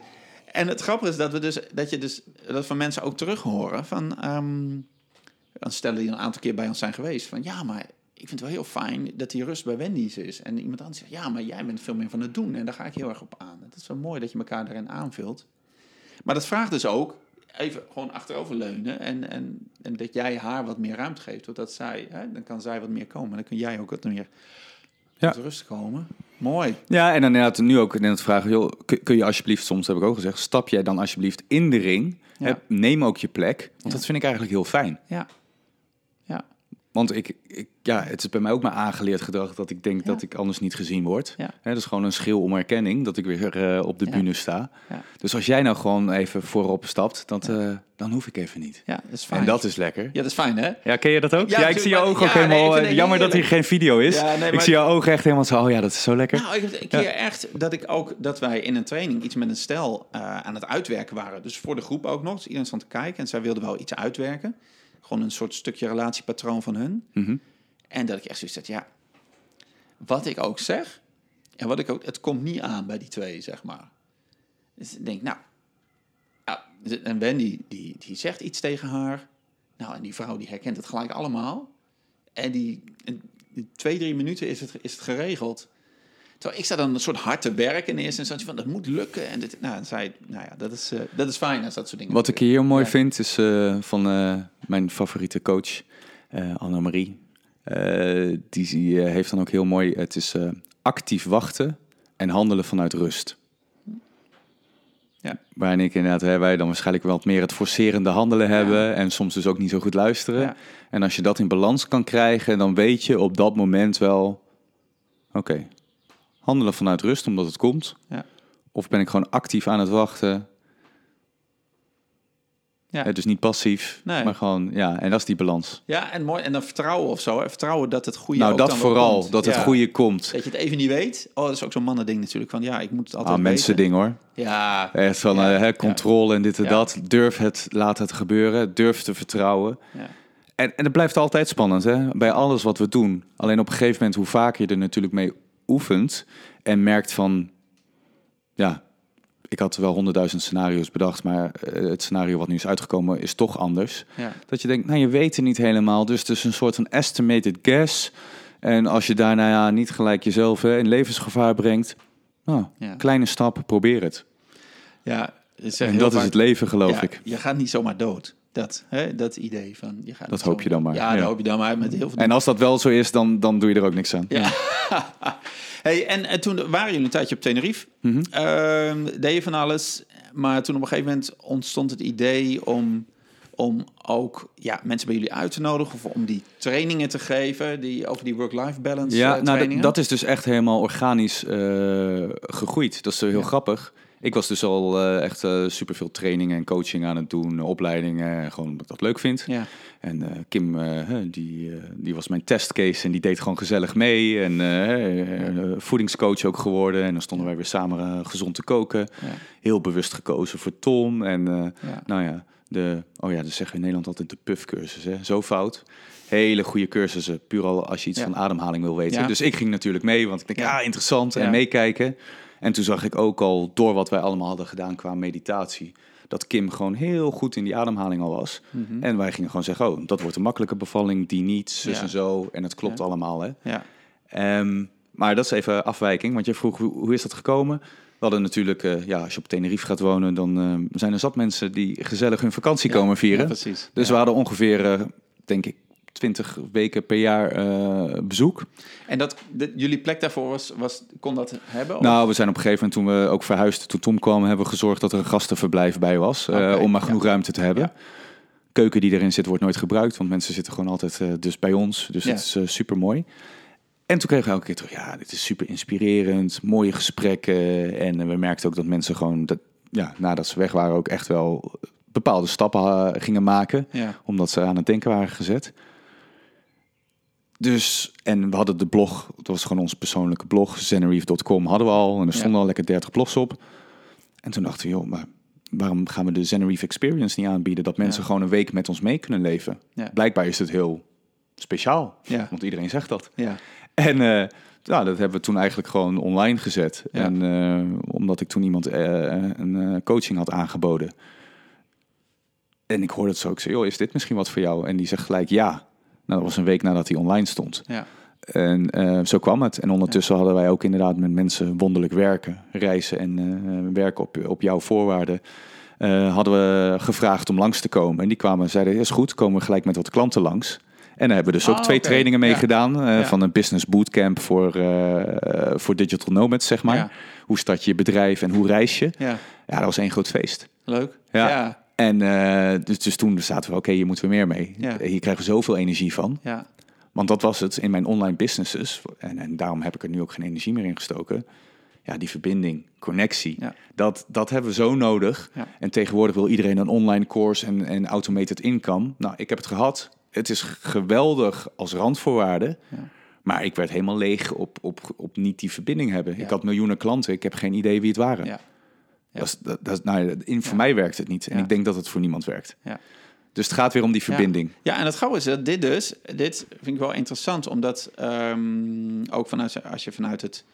En het grappige is dat we dus dat je dus dat van mensen ook terug horen van ehm, dan stellen die een aantal keer bij ons zijn geweest van ja, maar ik vind het wel heel fijn dat die rust bij Wendy's is. En iemand anders zegt ja, maar jij bent veel meer van het doen en daar ga ik heel erg op aan. Het is wel mooi dat je elkaar daarin aanvult. Maar dat vraagt dus ook even gewoon achteroverleunen en, en, en dat jij haar wat meer ruimte geeft. Doordat zij, hè, dan kan zij wat meer komen. Dan kun jij ook wat meer Ja. tot rust komen. Mooi. Ja, en dan inderdaad nu ook in het vragen, joh, kun, je alsjeblieft, soms heb ik ook gezegd, stap jij dan alsjeblieft in de ring. Ja. Neem ook je plek, want Ja. dat vind ik eigenlijk heel fijn. Ja. Want ik, ik, ja, het is bij mij ook maar aangeleerd gedrag dat ik denk Ja. dat ik anders niet gezien word. Ja. Hè, dat is gewoon een schil om erkenning, dat ik weer eh, op de Ja. bühne sta. Ja. Dus als jij nou gewoon even voorop stapt, dat, eh, dan hoef ik even niet. Ja, dat is fijn. En dat is lekker. Ja, dat is fijn, hè? Ja, ken je dat ook? Ja, Ja, ik zie jouw tuurlijk, ogen ook nee, helemaal... eh, jammer dat hier geen video is. Ja, nee, ik maar- zie jouw ogen echt helemaal zo... Oh ja, dat is zo lekker. Nou, ik heb een keer echt dat ik ook dat wij in een training iets met een stel eh, aan het uitwerken waren. Dus voor de groep ook nog. Dus iedereen stond te kijken en zij wilden wel iets uitwerken. Gewoon een soort stukje relatiepatroon van hun. Mhm. En dat ik echt zoiets had, ja, wat ik ook zeg en wat ik ook, het komt niet aan bij die twee, zeg maar. Dus ik denk, nou, ja, en Wendy die, die zegt iets tegen haar. Nou, en die vrouw die herkent het gelijk allemaal. En die, in twee, drie minuten is het, is het geregeld. Terwijl ik sta dan een soort hard te werken in eerste instantie van dat moet lukken. En dit, nou, zij, nou ja, dat is, uh, dat is fijn als dat soort dingen. Wat ik hier heel mooi ja. vind is uh, van uh, mijn favoriete coach, Annemarie. die heeft dan ook heel mooi, het is actief wachten en handelen vanuit rust. Ja. Waarin ik inderdaad, hè, wij dan waarschijnlijk wel wat meer het forcerende handelen hebben. Ja. En soms dus ook niet zo goed luisteren. Ja. En als je dat in balans kan krijgen, dan weet je op dat moment wel... Oké, okay, handelen vanuit rust omdat het komt. Of ben ik gewoon actief aan het wachten ja. Het dus niet passief, nee. maar gewoon, ja, en dat is die balans. Ja, en mooi. En dan vertrouwen of zo. Hè? Vertrouwen dat het goede Nou, dat vooral, dat het goede komt. Dat je het even niet weet. Oh, dat is ook zo'n mannen ding natuurlijk. Van ja, ik moet het altijd ah, mensen ding hoor. Ja. Echt van ja. uh, hè, controle en dit en dat. Durf het, laat het gebeuren. Durf te vertrouwen. Ja. En, en het blijft altijd spannend, hè? Bij alles wat we doen. Alleen op een gegeven moment, hoe vaker je er natuurlijk mee oefent... en merkt van, ja, ik had wel honderdduizend scenario's bedacht, maar eh, het scenario wat nu is uitgekomen is toch anders. Ja. Dat je denkt, nou je weet het niet helemaal, dus het is een soort van estimated guess. En als je daarna ja, niet gelijk jezelf hè, in levensgevaar brengt, nou, ja. kleine stap, probeer het. Ja, en dat is het leven, geloof ik. Je gaat niet zomaar dood. Dat, hè, dat idee van je gaat. Dat hoop je dan maar. Ja, dat hoop je dan maar met heel veel. En als dat wel zo is, dan, dan doe je er ook niks aan. Ja. hey, en, en toen waren jullie een tijdje op Tenerife. Mm -hmm. uh, deed je van alles. Maar toen op een gegeven moment ontstond het idee om, om ook ja, mensen bij jullie uit te nodigen. Of om die trainingen te geven die, over die work-life balance. Ja, uh, nou, dat is dus echt helemaal organisch uh, gegroeid. Dat is heel ja. grappig. Ik was dus al uh, echt uh, superveel trainingen en coaching aan het doen, opleidingen, gewoon omdat ik dat leuk vind. Ja. En uh, Kim, die, die was mijn testcase en die deed gewoon gezellig mee. En voedingscoach ook geworden. En dan stonden wij weer samen gezond te koken. Ja. Heel bewust gekozen voor Tom. En nou ja, de, oh ja, dat zeggen we in Nederland altijd de puffcursus, hè? zo fout. Hele goede cursussen, puur al als je iets van ademhaling wil weten. Dus ik ging natuurlijk mee, want ik denk, ja, interessant en meekijken. En toen zag ik ook al, door wat wij allemaal hadden gedaan qua meditatie, dat Kim gewoon heel goed in die ademhaling al was. Mm -hmm. En wij gingen gewoon zeggen, oh, dat wordt een makkelijke bevalling, die niet, zus ja. en zo. En het klopt ja. allemaal, hè. Ja. Um, maar dat is even afwijking, want je vroeg, hoe, hoe is dat gekomen? We hadden natuurlijk, uh, ja, als je op Tenerife gaat wonen, dan uh, zijn er zat mensen die gezellig hun vakantie komen vieren. precies. Dus we hadden ongeveer, uh, denk ik, 20 weken per jaar uh, bezoek. En dat de, jullie plek daarvoor was, was, kon dat hebben? Of? Nou, we zijn op een gegeven moment toen we ook verhuisden, toen Tom kwam, hebben we gezorgd dat er een gastenverblijf bij was, okay, uh, om maar genoeg ja. ruimte te hebben. Ja. Keuken die erin zit wordt nooit gebruikt, want mensen zitten gewoon altijd uh, dus bij ons. Dus ja. het is super mooi. En toen kregen we elke keer terug, ja, dit is super inspirerend, mooie gesprekken. En we merkten ook dat mensen gewoon, dat, ja, nadat ze weg waren, ook echt wel bepaalde stappen gingen maken. Ja. Omdat ze aan het denken waren gezet. Dus, en we hadden de blog, dat was gewoon onze persoonlijke blog, zenerief.com hadden we al. En er stonden ja. al lekker 30 blogs op. En toen dachten we, joh, maar waarom gaan we de Zenerief Experience niet aanbieden? Dat mensen ja. gewoon een week met ons mee kunnen leven. Ja. Blijkbaar is het heel speciaal, want iedereen zegt dat. En uh, nou, dat hebben we toen eigenlijk gewoon online gezet. En uh, omdat ik toen iemand uh, een coaching had aangeboden. En ik hoorde het zo, ik zei, joh, is dit misschien wat voor jou? En die zegt gelijk ja. Nou, dat was een week nadat hij online stond. Ja. En uh, zo kwam het. En ondertussen ja. hadden wij ook inderdaad met mensen wonderlijk werken, reizen en uh, werken op, op jouw voorwaarden. Uh, hadden we gevraagd om langs te komen. En die kwamen en zeiden, is goed, komen we gelijk met wat klanten langs. En daar hebben we dus ook oh, twee okay. trainingen mee ja. gedaan. Ja. Van een business bootcamp voor, voor digital nomads, zeg maar. Hoe start je je bedrijf en hoe reis je? Ja, dat was één groot feest. Leuk. ja. En uh, dus, dus toen zaten we, oké, okay, hier moeten we meer mee. Ja. Hier krijgen we zoveel energie van. Ja. Want dat was het in mijn online businesses. En, en daarom heb ik er nu ook geen energie meer in gestoken. Ja, die verbinding, connectie, ja. dat, dat hebben we zo nodig. Ja. En tegenwoordig wil iedereen een online course en, en automated income. Nou, ik heb het gehad. Het is geweldig als randvoorwaarde. Ja. Maar ik werd helemaal leeg op, op, op niet die verbinding hebben. Ik had miljoenen klanten, ik heb geen idee wie het waren. Ja. Ja. Dat is, dat, dat, nou, in, voor ja. mij werkt het niet. En ja. ik denk dat het voor niemand werkt. Dus het gaat weer om die verbinding. Ja, en het gauw is dat dit dus, dit vind ik wel interessant, omdat um, ook vanuit, als je vanuit het,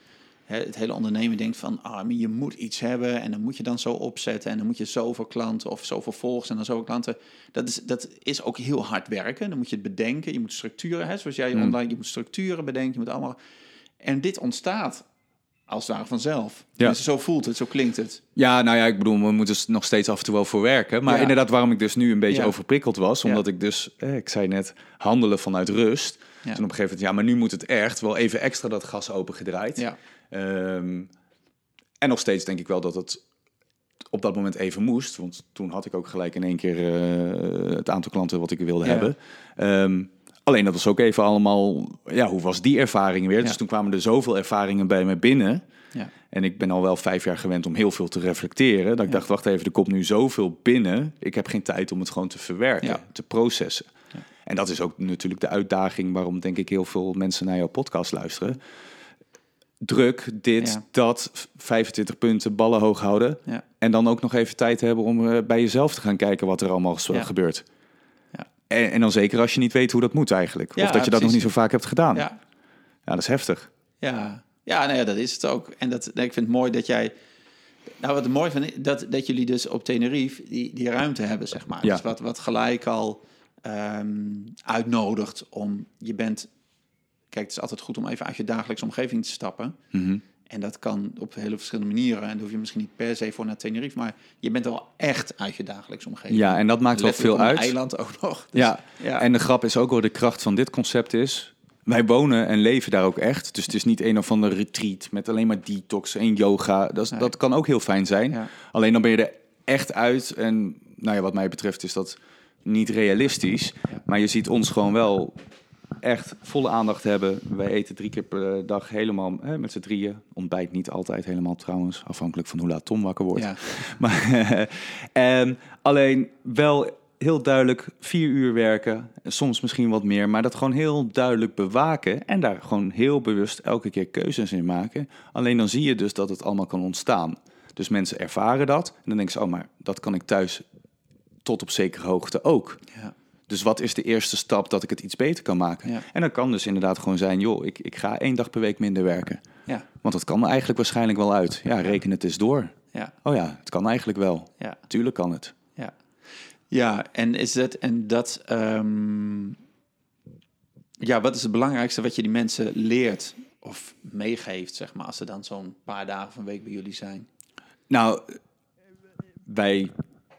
het hele ondernemen denkt van, ah, maar je moet iets hebben en dan moet je dan zo opzetten en dan moet je zoveel klanten of zoveel volgers en dan zoveel klanten. Dat is, dat is ook heel hard werken. Dan moet je het bedenken, je moet structuren, hè, zoals jij Mm. online, je moet structuren bedenken, je moet allemaal. En dit ontstaat als het ware vanzelf. Ja. Dus zo voelt het, zo klinkt het. Ja, nou ja, ik bedoel, we moeten er nog steeds af en toe wel voor werken. Maar Ja. inderdaad, waarom ik dus nu een beetje Ja. overprikkeld was, omdat ik dus, eh, ik zei net, handelen vanuit rust. Toen op een gegeven moment, ja, maar nu moet het echt wel even extra dat gas opengedraaid. Ja, Ehm, en nog steeds denk ik wel dat het op dat moment even moest. Want toen had ik ook gelijk in één keer eh, het aantal klanten wat ik wilde hebben. Ehm, alleen dat was ook even allemaal, ja, hoe was die ervaring weer? Ja. Dus toen kwamen er zoveel ervaringen bij me binnen. ja, En ik ben al wel vijf jaar gewend om heel veel te reflecteren. Dat ik Ja. dacht, wacht even, er komt nu zoveel binnen. Ik heb geen tijd om het gewoon te verwerken, te processen. Ja. En dat is ook natuurlijk de uitdaging waarom denk ik heel veel mensen naar jouw podcast luisteren. Druk, dit, dat, 25 punten, ballen hoog houden. En dan ook nog even tijd hebben om eh, bij jezelf te gaan kijken wat er allemaal gebeurt. En, en dan zeker als je niet weet hoe dat moet eigenlijk. Ja, of dat je dat nog niet zo vaak hebt gedaan. Ja, ja. dat is heftig. Ja, ja, nou ja, dat is het ook. En dat, ik vind het mooi dat jij. Nou, wat mooi van dat, dat jullie dus op Tenerife die, die ruimte hebben, zeg maar. Ja. Dus wat, wat gelijk al ehm, uitnodigt om. Je bent. Kijk, het is altijd goed om even uit je dagelijkse omgeving te stappen. Mhm. En dat kan op hele verschillende manieren. En daar hoef je misschien niet per se voor naar Tenerife. Maar je bent wel echt uit je dagelijkse omgeving. Ja, en dat maakt wel veel uit. eiland ook nog. Dus, Ja, ja. en de grap is ook wel de kracht van dit concept is... Wij wonen en leven daar ook echt. Dus het is niet een of ander retreat met alleen maar detox en yoga. Dat, is- Nee. dat kan ook heel fijn zijn. Ja. Alleen dan ben je er echt uit. En nou ja, wat mij betreft is dat niet realistisch. Ja. Maar je ziet ons gewoon wel echt volle aandacht hebben. Wij eten drie keer per dag helemaal hè, met z'n drieën. Ontbijt niet altijd helemaal trouwens. Afhankelijk van hoe laat Tom wakker wordt. Ja. Maar, en alleen wel heel duidelijk vier uur werken, soms misschien wat meer, maar dat gewoon heel duidelijk bewaken en daar gewoon heel bewust elke keer keuzes in maken. Alleen dan zie je dus dat het allemaal kan ontstaan. Dus mensen ervaren dat en dan denken ze, oh, maar dat kan ik thuis tot op zekere hoogte ook. Ja. Dus wat is de eerste stap dat ik het iets beter kan maken? Ja. En dat kan dus inderdaad gewoon zijn, joh, ik, ik ga één dag per week minder werken. Ja. Want dat kan eigenlijk waarschijnlijk wel uit. Ja, reken het eens door. Ja. Oh ja, het kan eigenlijk wel. Ja. Tuurlijk kan het. Ja, ja en is dat en dat. ehm, ja, wat is het belangrijkste wat je die mensen leert of meegeeft, zeg maar, als ze dan zo'n paar dagen een week bij jullie zijn? Nou, wij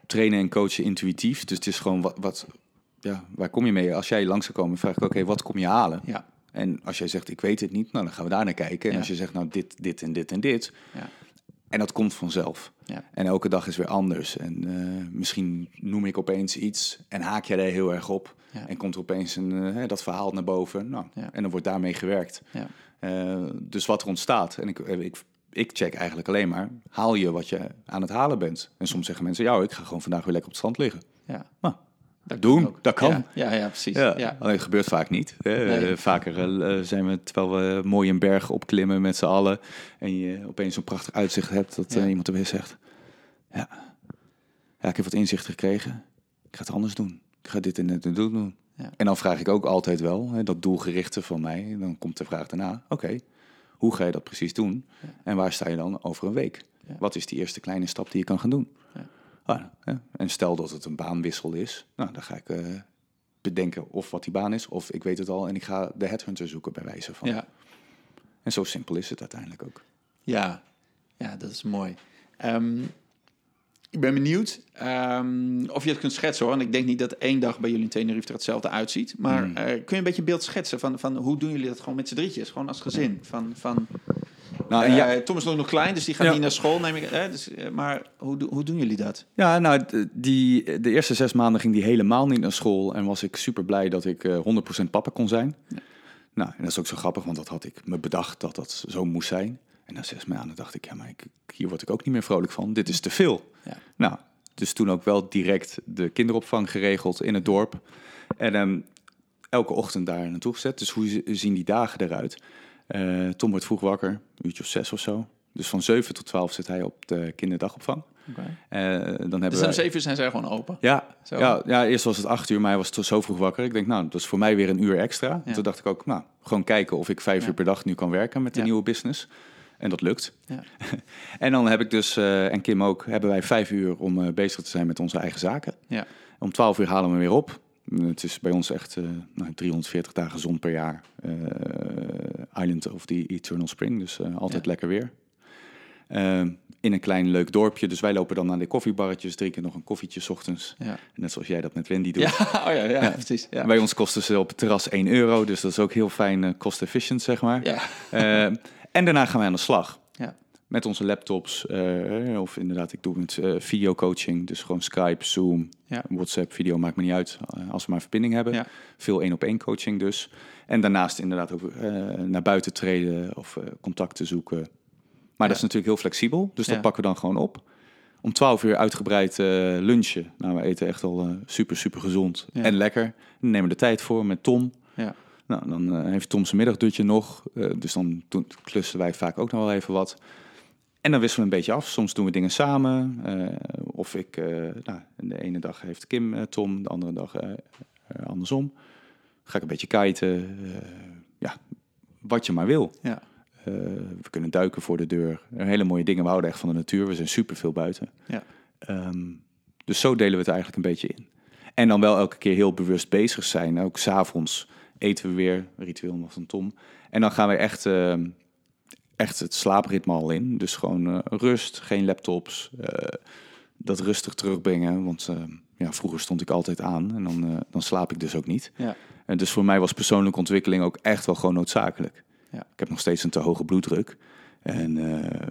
trainen en coachen intuïtief. Dus het is gewoon wat, wat ja, waar kom je mee? Als jij langs zou komen, vraag ik, oké, wat kom je halen? Ja, En als jij zegt, ik weet het niet, nou, dan gaan we daar naar kijken. En als je zegt, nou, dit, dit en dit en dit. ja, En dat komt vanzelf. ja, En elke dag is weer anders. En eh, misschien noem ik opeens iets en haak jij daar heel erg op. Ja. En komt er opeens een, eh, dat verhaal naar boven. Nou, Ja. En dan wordt daarmee gewerkt. ja, Eh, dus wat er ontstaat. En ik, ik, ik check eigenlijk alleen maar, haal je wat je aan het halen bent. En soms zeggen mensen, ja, ik ga gewoon vandaag weer lekker op het strand liggen. ja. Nou, Dat doen, ook. dat kan. Ja, ja, ja, precies. Ja, Ja. alleen gebeurt vaak niet. Hè. Nee. Eh, Vaker eh, zijn we, terwijl we mooi een berg opklimmen met z'n allen... en je opeens zo'n prachtig uitzicht hebt, dat eh, iemand er weer zegt... Ja. ja, ik heb wat inzichten gekregen. Ik ga het anders doen. Ik ga dit en dit en dit doen. Ja. En dan vraag ik ook altijd wel, hè, dat doelgerichte van mij... dan komt de vraag daarna, oké, hoe ga je dat precies doen? En waar sta je dan over een week? Wat is die eerste kleine stap die je kan gaan doen? Ah. En stel dat het een baanwissel is, nou, dan ga ik eh, bedenken of wat die baan is, of ik weet het al en ik ga de headhunter zoeken bij wijze van. Ja. En zo simpel is het uiteindelijk ook. Ja, ja, dat is mooi. Ehm, ik ben benieuwd ehm, of je het kunt schetsen hoor. En ik denk niet dat één dag bij jullie in Tenerife er hetzelfde uitziet. Maar Hmm. eh, kun je een beetje een beeld schetsen van, van hoe doen jullie dat gewoon met z'n drietjes? Gewoon als gezin. Van, van, Nou, en eh, ja, Tom is nog klein, dus die gaat Ja. niet naar school, neem ik. Eh, dus, eh, maar hoe, hoe doen jullie dat? ja, nou, die, de eerste zes maanden ging die helemaal niet naar school en was ik super blij dat ik eh 100% papa kon zijn. Nou, en dat is ook zo grappig, want dat had ik me bedacht dat dat zo moest zijn. En na zes maanden dacht ik, ja, maar ik, hier word ik ook niet meer vrolijk van. Dit is te veel. Ja. Nou, dus toen ook wel direct de kinderopvang geregeld in het dorp. En ehm, elke ochtend daar naartoe gezet. Dus hoe zi- zien die dagen eruit? Eh, Tom wordt vroeg wakker, een uurtje of zes of zo. Dus van 7 tot 12 zit hij op de kinderdagopvang. Eh, dan hebben Dus om zeven uur zijn zij gewoon open. Ja, Zo. ja, ja, eerst was het acht uur, maar hij was tot zo vroeg wakker. Ik denk, nou, dat is voor mij weer een uur extra. Ja. Toen dacht ik ook, nou, gewoon kijken of ik vijf Ja. uur per dag nu kan werken met de Ja. nieuwe business. En dat lukt. Ja. En dan heb ik dus, eh, en Kim ook, hebben wij vijf uur om bezig te zijn met onze eigen zaken. Ja. Om 12 uur halen we weer op. Het is bij ons echt eh, nou, 340 dagen zon per jaar. Eh, Island of the Eternal Spring, dus eh, altijd Ja. lekker weer. Eh, in een klein leuk dorpje. Dus wij lopen dan naar de koffiebarretjes, drinken nog een koffietje 's ochtends. Ja. Net zoals jij dat met Wendy doet. Ja, oh ja, ja, precies. Ja. Bij ons kosten ze op het terras 1 euro, dus dat is ook heel fijn cost-efficient, zeg maar. Ja. Eh, en daarna gaan wij aan de slag. Ja. Met onze laptops, eh, of inderdaad, ik doe het eh videocoaching, dus gewoon Skype, Zoom, Ja. WhatsApp, video, maakt me niet uit, eh, als we maar verbinding hebben. Ja. Veel één-op-één coaching dus. En daarnaast inderdaad ook naar buiten treden of contacten zoeken. Maar dat is natuurlijk heel flexibel, dus dat pakken we dan gewoon op. Om 12 uur uitgebreid lunchen. Nou, we eten echt al super, super gezond en lekker. Dan nemen we de tijd voor met Tom. Ja. Nou, dan heeft Tom zijn middagdutje nog. dus dan doen, klussen wij vaak ook nog wel even wat. En dan wisselen we een beetje af. Soms doen we dingen samen. eh, of ik, eh, nou, de ene dag heeft Kim eh, Tom, de andere dag andersom. Ga ik een beetje kiten. ja, wat je maar wil. Ja. We kunnen duiken voor de deur. Hele mooie dingen. We houden echt van de natuur. We zijn super veel buiten. Ja. Ehm, dus zo delen we het eigenlijk een beetje in. En dan wel elke keer heel bewust bezig zijn. Ook s'avonds eten we weer, ritueel van Tom. En dan gaan we echt, ehm, echt het slaapritme al in. Dus gewoon eh, rust, geen laptops. eh, dat rustig terugbrengen. Want ehm, ja, vroeger stond ik altijd aan en dan, eh, dan slaap ik dus ook niet. Ja. En dus voor mij was persoonlijke ontwikkeling ook echt wel gewoon noodzakelijk. Ja. Ik heb nog steeds een te hoge bloeddruk. En eh,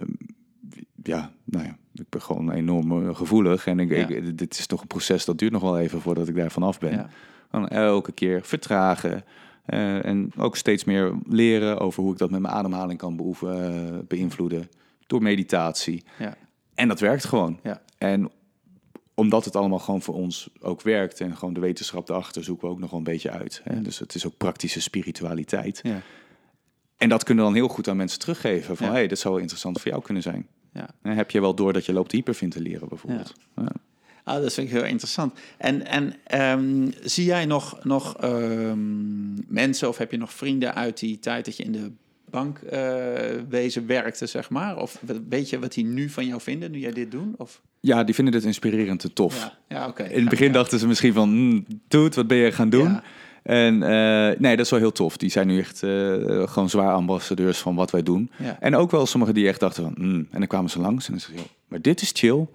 ja, nou ja, ik ben gewoon enorm eh, gevoelig. En ik, Ja. ik- dit is toch een proces dat duurt nog wel even voordat ik daar vanaf ben. Ja. Dan elke keer vertragen. Eh, en ook steeds meer leren over hoe ik dat met mijn ademhaling kan beoefen, eh, beïnvloeden. Door meditatie. Ja. En dat werkt gewoon. Ja. En omdat het allemaal gewoon voor ons ook werkt en gewoon de wetenschap erachter zoeken we ook nog wel een beetje uit. Hè? Ja. Dus het is ook praktische spiritualiteit. Ja. En dat kunnen we dan heel goed aan mensen teruggeven. Van Ja. hey, dit zou wel interessant voor jou kunnen zijn. Ja. En heb je wel door dat je loopt hyperventileren bijvoorbeeld? Ja. Ah, dat vind ik heel interessant. En, en ehm, zie jij nog, nog ehm, mensen of heb je nog vrienden uit die tijd dat je in de bankwezen werkte, zeg maar? Of weet je wat die nu van jou vinden, nu jij dit doet? Of? ja, die vinden dit inspirerend en tof. Ja, ja oké. In het begin dachten ze misschien van, mm, dude, wat ben je gaan doen? En eh, nee, dat is wel heel tof. Die zijn nu echt eh, gewoon zwaar ambassadeurs van wat wij doen. En ook wel sommigen die echt dachten van, mm, en dan kwamen ze langs en dan zeiden ze, "Joh, maar dit is chill.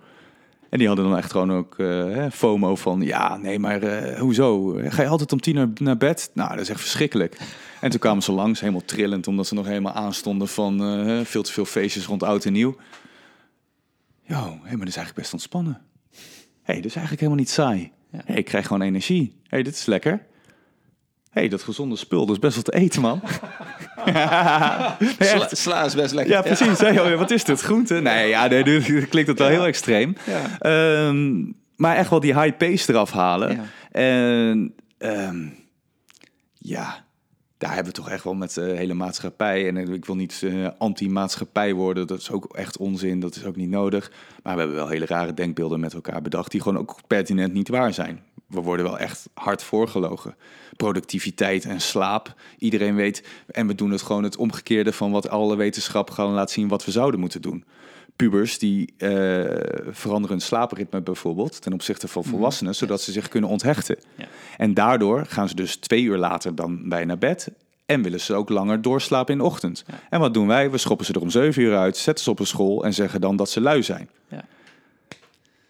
En die hadden dan echt gewoon ook hè, FOMO van, ja, nee, maar eh, hoezo? Ga je altijd om tien uur naar bed? Nou, dat is echt verschrikkelijk. En toen kwamen ze langs, helemaal trillend, omdat ze nog helemaal aanstonden van eh, veel te veel feestjes rond oud en nieuw. Jo, hé, maar dat is eigenlijk best ontspannen. Hé, hey, dat is eigenlijk helemaal niet saai. Ja. Hey, ik krijg gewoon energie. Hé, hey, dit is lekker. Hey, dat gezonde spul, dat is best wel te eten, man. Sla, sla is best lekker. Ja, precies. Hé, joh, wat is dit? Groente? Nee, ja, nee, nu klinkt het wel heel extreem. Ja. Ehm, maar echt wel die high pace eraf halen. Ja. En ehm, ja, daar hebben we toch echt wel met de hele maatschappij. En ik wil niet eh, anti-maatschappij worden. Dat is ook echt onzin. Dat is ook niet nodig. Maar we hebben wel hele rare denkbeelden met elkaar bedacht. Die gewoon ook pertinent niet waar zijn. We worden wel echt hard voorgelogen. Productiviteit en slaap. Iedereen weet. En we doen het gewoon het omgekeerde van wat alle wetenschap gaan laten zien wat we zouden moeten doen. Pubers die eh, veranderen hun slaapritme bijvoorbeeld ten opzichte van volwassenen, zodat ze zich kunnen onthechten. Ja. En daardoor gaan ze dus twee uur later dan bij naar bed. En willen ze ook langer doorslapen in de ochtend. Ja. En wat doen wij? We schoppen ze er om zeven uur uit, zetten ze op een school en zeggen dan dat ze lui zijn. Ja.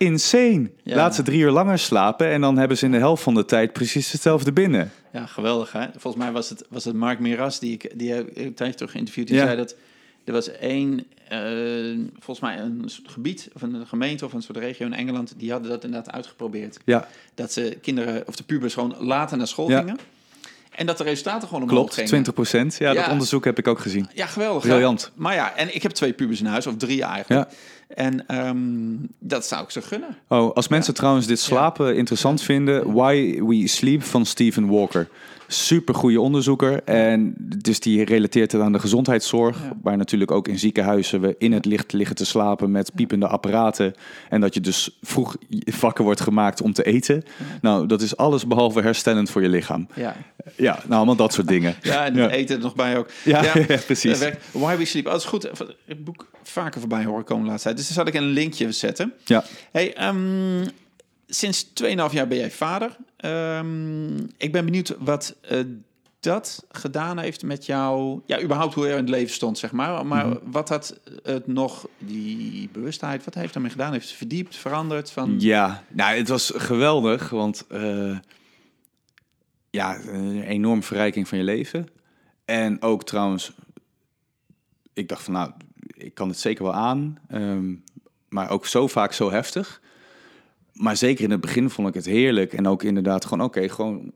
Insane. Ja. Laat ze drie uur langer slapen en dan hebben ze in de helft van de tijd precies hetzelfde binnen. Ja, geweldig hè. Volgens mij was het, was het Mark Miras die ik die een tijdje terug geïnterviewd. Die Ja. zei dat er was één, eh, volgens mij een gebied of een gemeente of een soort regio in Engeland, die hadden dat inderdaad uitgeprobeerd. Ja, Dat ze kinderen of de pubers gewoon later naar school Ja. gingen. En dat de resultaten gewoon omhoog klopt. gingen. 20 procent. Ja, Ja. dat onderzoek heb ik ook gezien. Ja, geweldig. Briljant. Maar ja, en ik heb twee pubers in huis, of drie eigenlijk. En ehm, dat zou ik ze gunnen. Oh, als mensen trouwens dit slapen interessant vinden, Why We Sleep van Stephen Walker. Super goede onderzoeker. En dus die relateert het aan de gezondheidszorg. Ja. Waar natuurlijk ook in ziekenhuizen we in het licht liggen te slapen met piepende apparaten. En dat je dus vroeg wakker wordt gemaakt om te eten. Nou, dat is alles behalve herstellend voor je lichaam. Ja, Ja, nou allemaal dat soort dingen. ja en Ja. eten er nog bij ook. Ja, precies. Why We Sleep. Oh, dat is goed. Het boek vaker voorbij horen komen tijd. Dus daar zal ik een linkje zetten. Ja. Hey, ehm, sinds 2,5 jaar ben jij vader. Ehm, ik ben benieuwd wat eh, dat gedaan heeft met jou. Ja, überhaupt hoe je in het leven stond, zeg maar. Maar Mhm. wat had het nog, die bewustheid, wat heeft daarmee gedaan? Heeft het verdiept, veranderd? Van... Ja, nou, het was geweldig, want eh, ja, een enorm verrijking van je leven. En ook trouwens, ik dacht van nou, ik kan het zeker wel aan, ehm, maar ook zo vaak zo heftig. Maar zeker in het begin vond ik het heerlijk en ook inderdaad gewoon oké, gewoon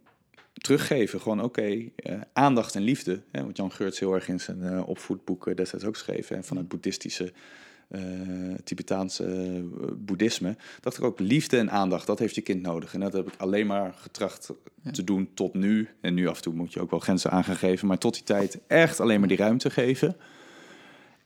teruggeven. Gewoon oké, eh, aandacht en liefde. Hè, wat Jan Geurts heel erg in zijn eh, opvoedboek eh, destijds ook schreef. En van het boeddhistische, eh, Tibetaanse boeddhisme. Dacht ik ook liefde en aandacht, dat heeft je kind nodig. En dat heb ik alleen maar getracht te doen tot nu. En nu af en toe moet je ook wel grenzen aan gaan geven. Maar tot die tijd echt alleen maar die ruimte geven.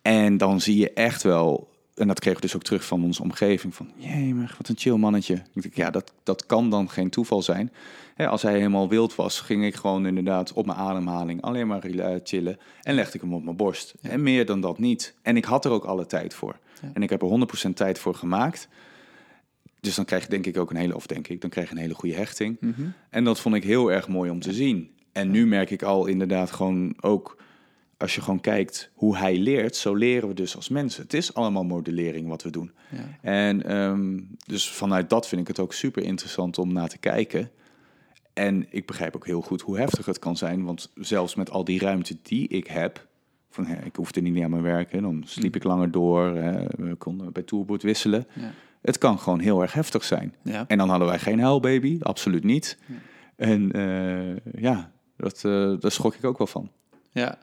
En dan zie je echt wel, en dat kregen we dus ook terug van onze omgeving, van jee, maar wat een chill mannetje. Ik denk, ja, dat, dat kan dan geen toeval zijn. Hè, als hij helemaal wild was, ging ik gewoon inderdaad op mijn ademhaling alleen maar rela- chillen en legde ik hem op mijn borst. En meer dan dat niet. En ik had er ook alle tijd voor. En ik heb er 100% tijd voor gemaakt. Dus dan krijg je denk ik ook een hele, of denk ik, dan krijg je een hele goede hechting. En dat vond ik heel erg mooi om te zien. En nu merk ik al inderdaad gewoon ook, als je gewoon kijkt hoe hij leert, zo leren we dus als mensen. Het is allemaal modellering wat we doen. Ja. En ehm, dus vanuit dat vind ik het ook super interessant om naar te kijken. En ik begrijp ook heel goed hoe heftig het kan zijn. Want zelfs met al die ruimte die ik heb, van hè, ik hoefde niet meer aan mijn werken, dan sliep ik langer door, hè, we konden bij Tourboot wisselen. Ja. Het kan gewoon heel erg heftig zijn. Ja. En dan hadden wij geen huilbaby, absoluut niet. En eh, ja, dat, eh, daar schrok ik ook wel van. Ja.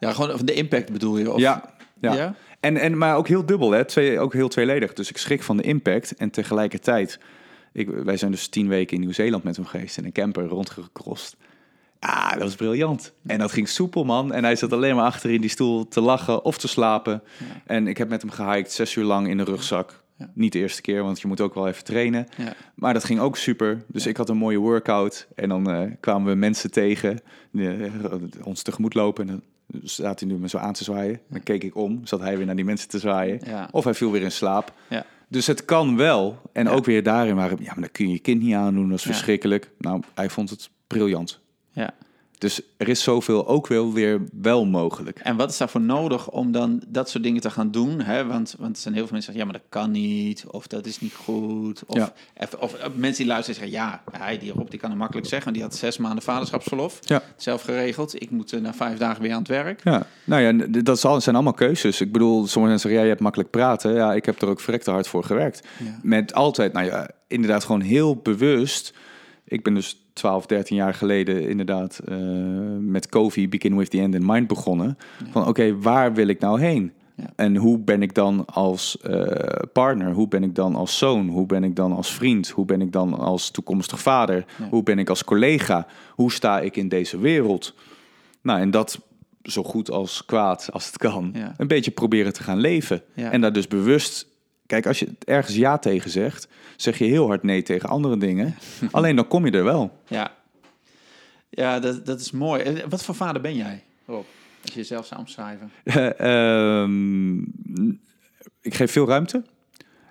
Ja, gewoon van de impact bedoel je? Of, ja, ja. Ja? En, en, maar ook heel dubbel, hè? Twee, ook heel tweeledig. Dus ik schrik van de impact en tegelijkertijd... Ik, wij zijn dus tien weken in Nieuw-Zeeland met hem geweest... in een camper rondgecrossed. Ah, dat was briljant. En dat ging soepel, man. En hij zat alleen maar achter in die stoel te lachen of te slapen. En ik heb met hem gehiked, zes uur lang in de rugzak. Ja. Niet de eerste keer, want je moet ook wel even trainen. Ja. Maar dat ging ook super. Dus ik had een mooie workout. En dan eh, kwamen we mensen tegen, eh, ons tegemoet lopen. En staat hij nu me zo aan te zwaaien. Dan keek ik om, zat hij weer naar die mensen te zwaaien. Ja. Of hij viel weer in slaap. Ja. Dus het kan wel. En Ja. ook weer daarin waren, ja, maar dat kun je je kind niet aandoen. Dat is verschrikkelijk. Nou, hij vond het briljant. ja. Dus er is zoveel ook wel weer wel mogelijk. En wat is daarvoor nodig om dan dat soort dingen te gaan doen? Hè? Want, want er zijn heel veel mensen die zeggen, ja, maar dat kan niet. Of dat is niet goed. Of, Ja. of, of mensen die luisteren zeggen, ja, hij, die Rob, die kan het makkelijk zeggen. Die had zes maanden vaderschapsverlof. Ja. Zelf geregeld. Ik moet eh, na vijf dagen weer aan het werk. Ja, nou ja, dat zijn allemaal keuzes. Ik bedoel, sommige mensen zeggen, ja, je hebt makkelijk praten. Ja, ik heb er ook verrekte hard voor gewerkt. Ja. Met altijd, nou ja, inderdaad gewoon heel bewust. Ik ben dus 12, 13 jaar geleden inderdaad eh, met Covey, Begin With The End in Mind begonnen. Van oké, waar wil ik nou heen? Ja. En hoe ben ik dan als eh, partner? Hoe ben ik dan als zoon? Hoe ben ik dan als vriend? Hoe ben ik dan als toekomstig vader? Ja. Hoe ben ik als collega? Hoe sta ik in deze wereld? Nou, en dat zo goed als kwaad als het kan. Een beetje proberen te gaan leven. En daar dus bewust... Kijk, als je ergens ja tegen zegt, zeg je heel hard nee tegen andere dingen. Alleen dan kom je er wel. Ja, ja dat, dat is mooi. Wat voor vader ben jij, Rob? Als je jezelf zou omschrijven. Ehm, ik geef veel ruimte.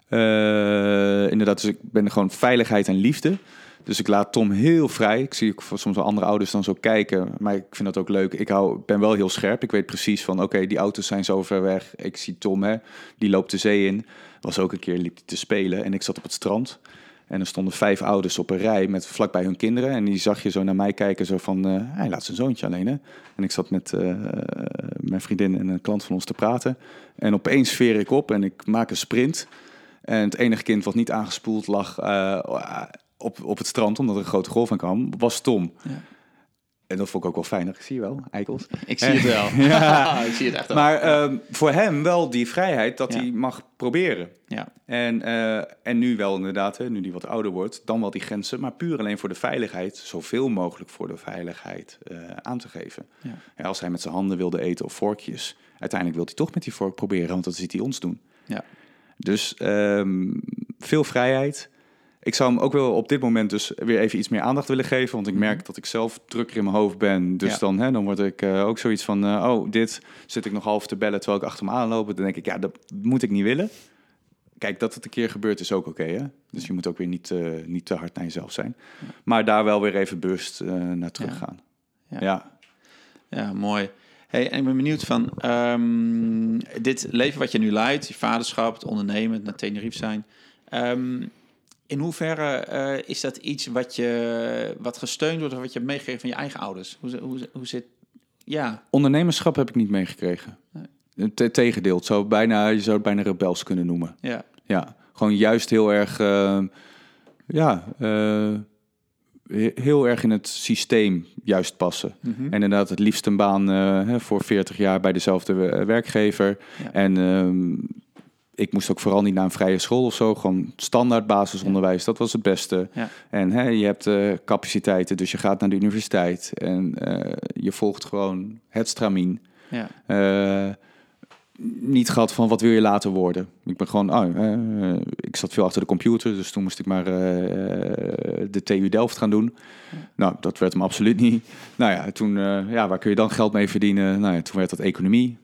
Eh, inderdaad, dus ik ben gewoon veiligheid en liefde. Dus ik laat Tom heel vrij. Ik zie ook soms wel andere ouders dan zo kijken. Maar ik vind dat ook leuk. Ik hou, ben wel heel scherp. Ik weet precies van, oké, die auto's zijn zo ver weg. Ik zie Tom, hè, die loopt de zee in. Was ook een keer, liep hij te spelen. En ik zat op het strand. En er stonden vijf ouders op een rij met vlakbij hun kinderen. En die zag je zo naar mij kijken, zo van, eh, hij laat zijn zoontje alleen, hè. En ik zat met eh, mijn vriendin en een klant van ons te praten. En opeens veer ik op en ik maak een sprint. En het enige kind wat niet aangespoeld lag eh, op, op het strand, omdat er een grote golf aan kwam, was Tom. Ja. En dat vond ik ook wel fijn. Zie je wel, eikels. Ik zie het wel. Ja. ik zie het echt wel. Maar ehm, voor hem wel die vrijheid dat Ja. hij mag proberen. ja. En, eh, en nu wel inderdaad, hè, nu hij wat ouder wordt, dan wel die grenzen. Maar puur alleen voor de veiligheid, zoveel mogelijk voor de veiligheid eh, aan te geven. Ja. Ja, als hij met zijn handen wilde eten of vorkjes, uiteindelijk wil hij toch met die vork proberen, want dat ziet hij ons doen. Ja. Dus ehm, veel vrijheid. Ik zou hem ook wel op dit moment dus weer even iets meer aandacht willen geven. Want ik merk dat ik zelf drukker in mijn hoofd ben. Dus Ja. dan, hè, dan word ik eh, ook zoiets van... eh, oh, dit zit ik nog half te bellen terwijl ik achter me aanloop. Dan denk ik, ja, dat moet ik niet willen. Kijk, dat het een keer gebeurt is ook oké, hè? Dus je moet ook weer niet, eh, niet te hard naar jezelf zijn. Maar daar wel weer even bewust naar terug Ja. gaan. Ja. Ja. Ja, mooi. Hey, en ik ben benieuwd van ehm, dit leven wat je nu leidt, je vaderschap, het ondernemen, het naar Tenerife zijn. ehm, in hoeverre eh, is dat iets wat je wat gesteund wordt of wat je hebt meegegeven van je eigen ouders? Hoe, hoe, hoe zit? Ja, Ondernemerschap heb ik niet meegekregen. Het tegendeel, het zou bijna, je zou het bijna rebels kunnen noemen. ja, Ja, gewoon juist heel erg, eh, ja, eh, he- heel erg in het systeem juist passen. Mhm. En inderdaad het liefst een baan eh, voor 40 jaar bij dezelfde eh, werkgever. Ja. En ehm, ik moest ook vooral niet naar een vrije school of zo. Gewoon standaard basisonderwijs, dat was het beste. Ja. En hè, je hebt eh, capaciteiten, dus je gaat naar de universiteit. En eh, je volgt gewoon het stramien. ja, Eh, niet gehad van wat wil je later worden. Ik ben gewoon, oh, ik zat veel achter de computer, dus toen moest ik maar de TU Delft gaan doen. Nou, dat werd hem absoluut niet. Nou ja, toen, ja, waar kun je dan geld mee verdienen? Nou ja, toen werd dat economie.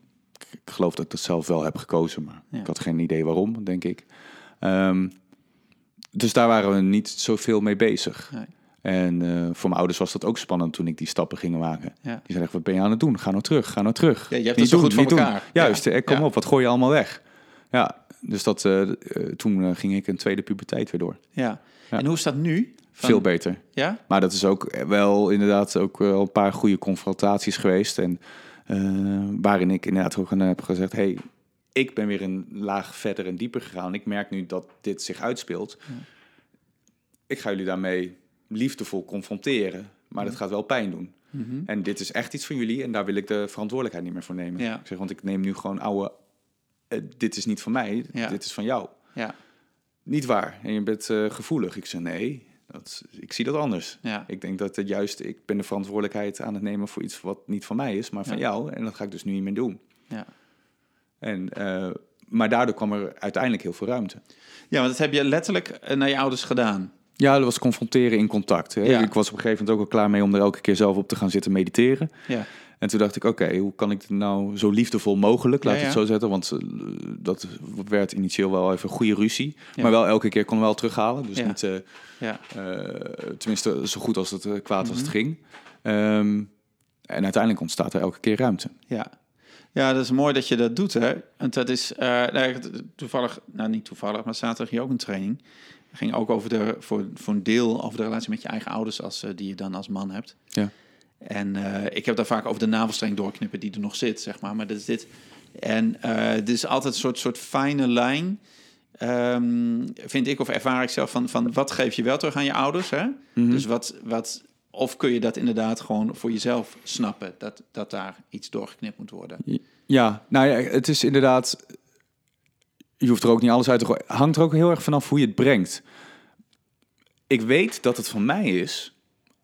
Ik, geloof dat ik dat zelf wel heb gekozen, maar Ja. ik had geen idee waarom, denk ik. Ehm, dus daar waren we niet zoveel mee bezig. Nee. En eh, voor mijn ouders was dat ook spannend toen ik die stappen ging maken. ja. Die zeiden, wat ben je aan het doen? Ga nou terug, ga nou terug. Ja, je hebt Niet het zo doen, goed voor niet doen. elkaar. Juist, Ja. kom Ja. op, wat gooi je allemaal weg? Ja, dus dat, eh, eh, toen ging ik een tweede puberteit weer door. ja. Ja. En hoe is dat nu? Van- Veel beter. Ja? Maar dat is ook wel inderdaad ook wel een paar goede confrontaties geweest. En waarin ik inderdaad ook aan heb gezegd... hey, ik ben weer een laag verder en dieper gegaan. Ik merk nu dat dit zich uitspeelt. Ik ga jullie daarmee liefdevol confronteren. Maar dat gaat wel pijn doen. Mhm. En dit is echt iets van jullie en daar wil ik de verantwoordelijkheid niet meer voor nemen. Ja. Ik zeg, want ik neem nu gewoon oude... eh, dit is niet van mij, Ja. dit is van jou. Ja, Niet waar. En je bent eh, gevoelig. Ik zeg, nee, dat, ik zie dat anders. ja, Ik denk dat het juist, ik ben de verantwoordelijkheid aan het nemen voor iets wat niet van mij is, maar van Ja. jou. En dat ga ik dus nu niet meer doen. ja. En, eh, maar daardoor kwam er uiteindelijk heel veel ruimte. Ja, want dat heb je letterlijk eh, naar je ouders gedaan. Ja, dat was confronteren in contact. Hè. Ja. Ik was op een gegeven moment ook al klaar mee om er elke keer zelf op te gaan zitten mediteren. Ja, En toen dacht ik, oké, hoe kan ik het nou zo liefdevol mogelijk, laat Ja, het zo zetten. Want eh, dat werd initieel wel even goede ruzie. Ja. Maar wel elke keer kon wel terughalen. Dus niet, ja, eh, tenminste zo goed als het kwaad als het Mhm. ging. Ehm, en uiteindelijk ontstaat er elke keer ruimte. ja. Ja, dat is mooi dat je dat doet, hè. Want dat is nou, toevallig, nou niet toevallig, maar zaterdag hier ook een training. Het ging ook over de, voor, voor een deel over de relatie met je eigen ouders, als, die je dan als man hebt. Ja. En eh, ik heb daar vaak over de navelstreng doorknippen die er nog zit, zeg maar. Maar dat is dit. En eh dit is altijd een soort, soort fijne lijn, ehm, vind ik, of ervaar ik zelf, van, van wat geef je wel terug aan je ouders, hè? Mhm. Dus wat, wat, of kun je dat inderdaad gewoon voor jezelf snappen, dat, dat daar iets doorgeknipt moet worden? Ja, nou ja, het is inderdaad. Je hoeft er ook niet alles uit te gooien. Hangt er ook heel erg vanaf hoe je het brengt. Ik weet dat het van mij is,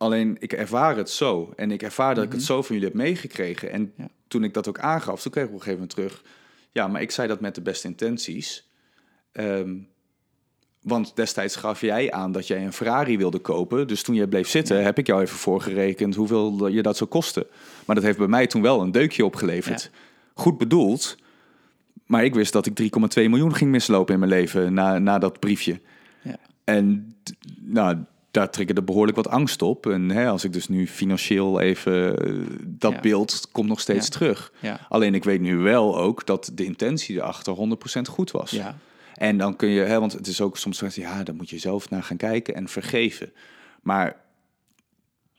alleen ik ervaar het zo. En ik ervaar dat ik het zo van jullie heb meegekregen. En Ja. toen ik dat ook aangaf, toen kreeg ik op een gegeven moment terug. Ja, maar ik zei dat met de beste intenties. Ehm, want destijds gaf jij aan dat jij een Ferrari wilde kopen. Dus toen jij bleef zitten, heb ik jou even voorgerekend hoeveel je dat zou kosten. Maar dat heeft bij mij toen wel een deukje opgeleverd. Goed bedoeld. Maar ik wist dat ik 3,2 miljoen ging mislopen in mijn leven na, na dat briefje. Ja. En nou, daar triggerde behoorlijk wat angst op. En hè, als ik dus nu financieel even... eh, dat Ja. beeld komt nog steeds Ja. terug. Ja. Alleen ik weet nu wel ook dat de intentie erachter 100% goed was. Ja. En dan kun je, hè, want het is ook soms, ja, dan moet je zelf naar gaan kijken en vergeven. Maar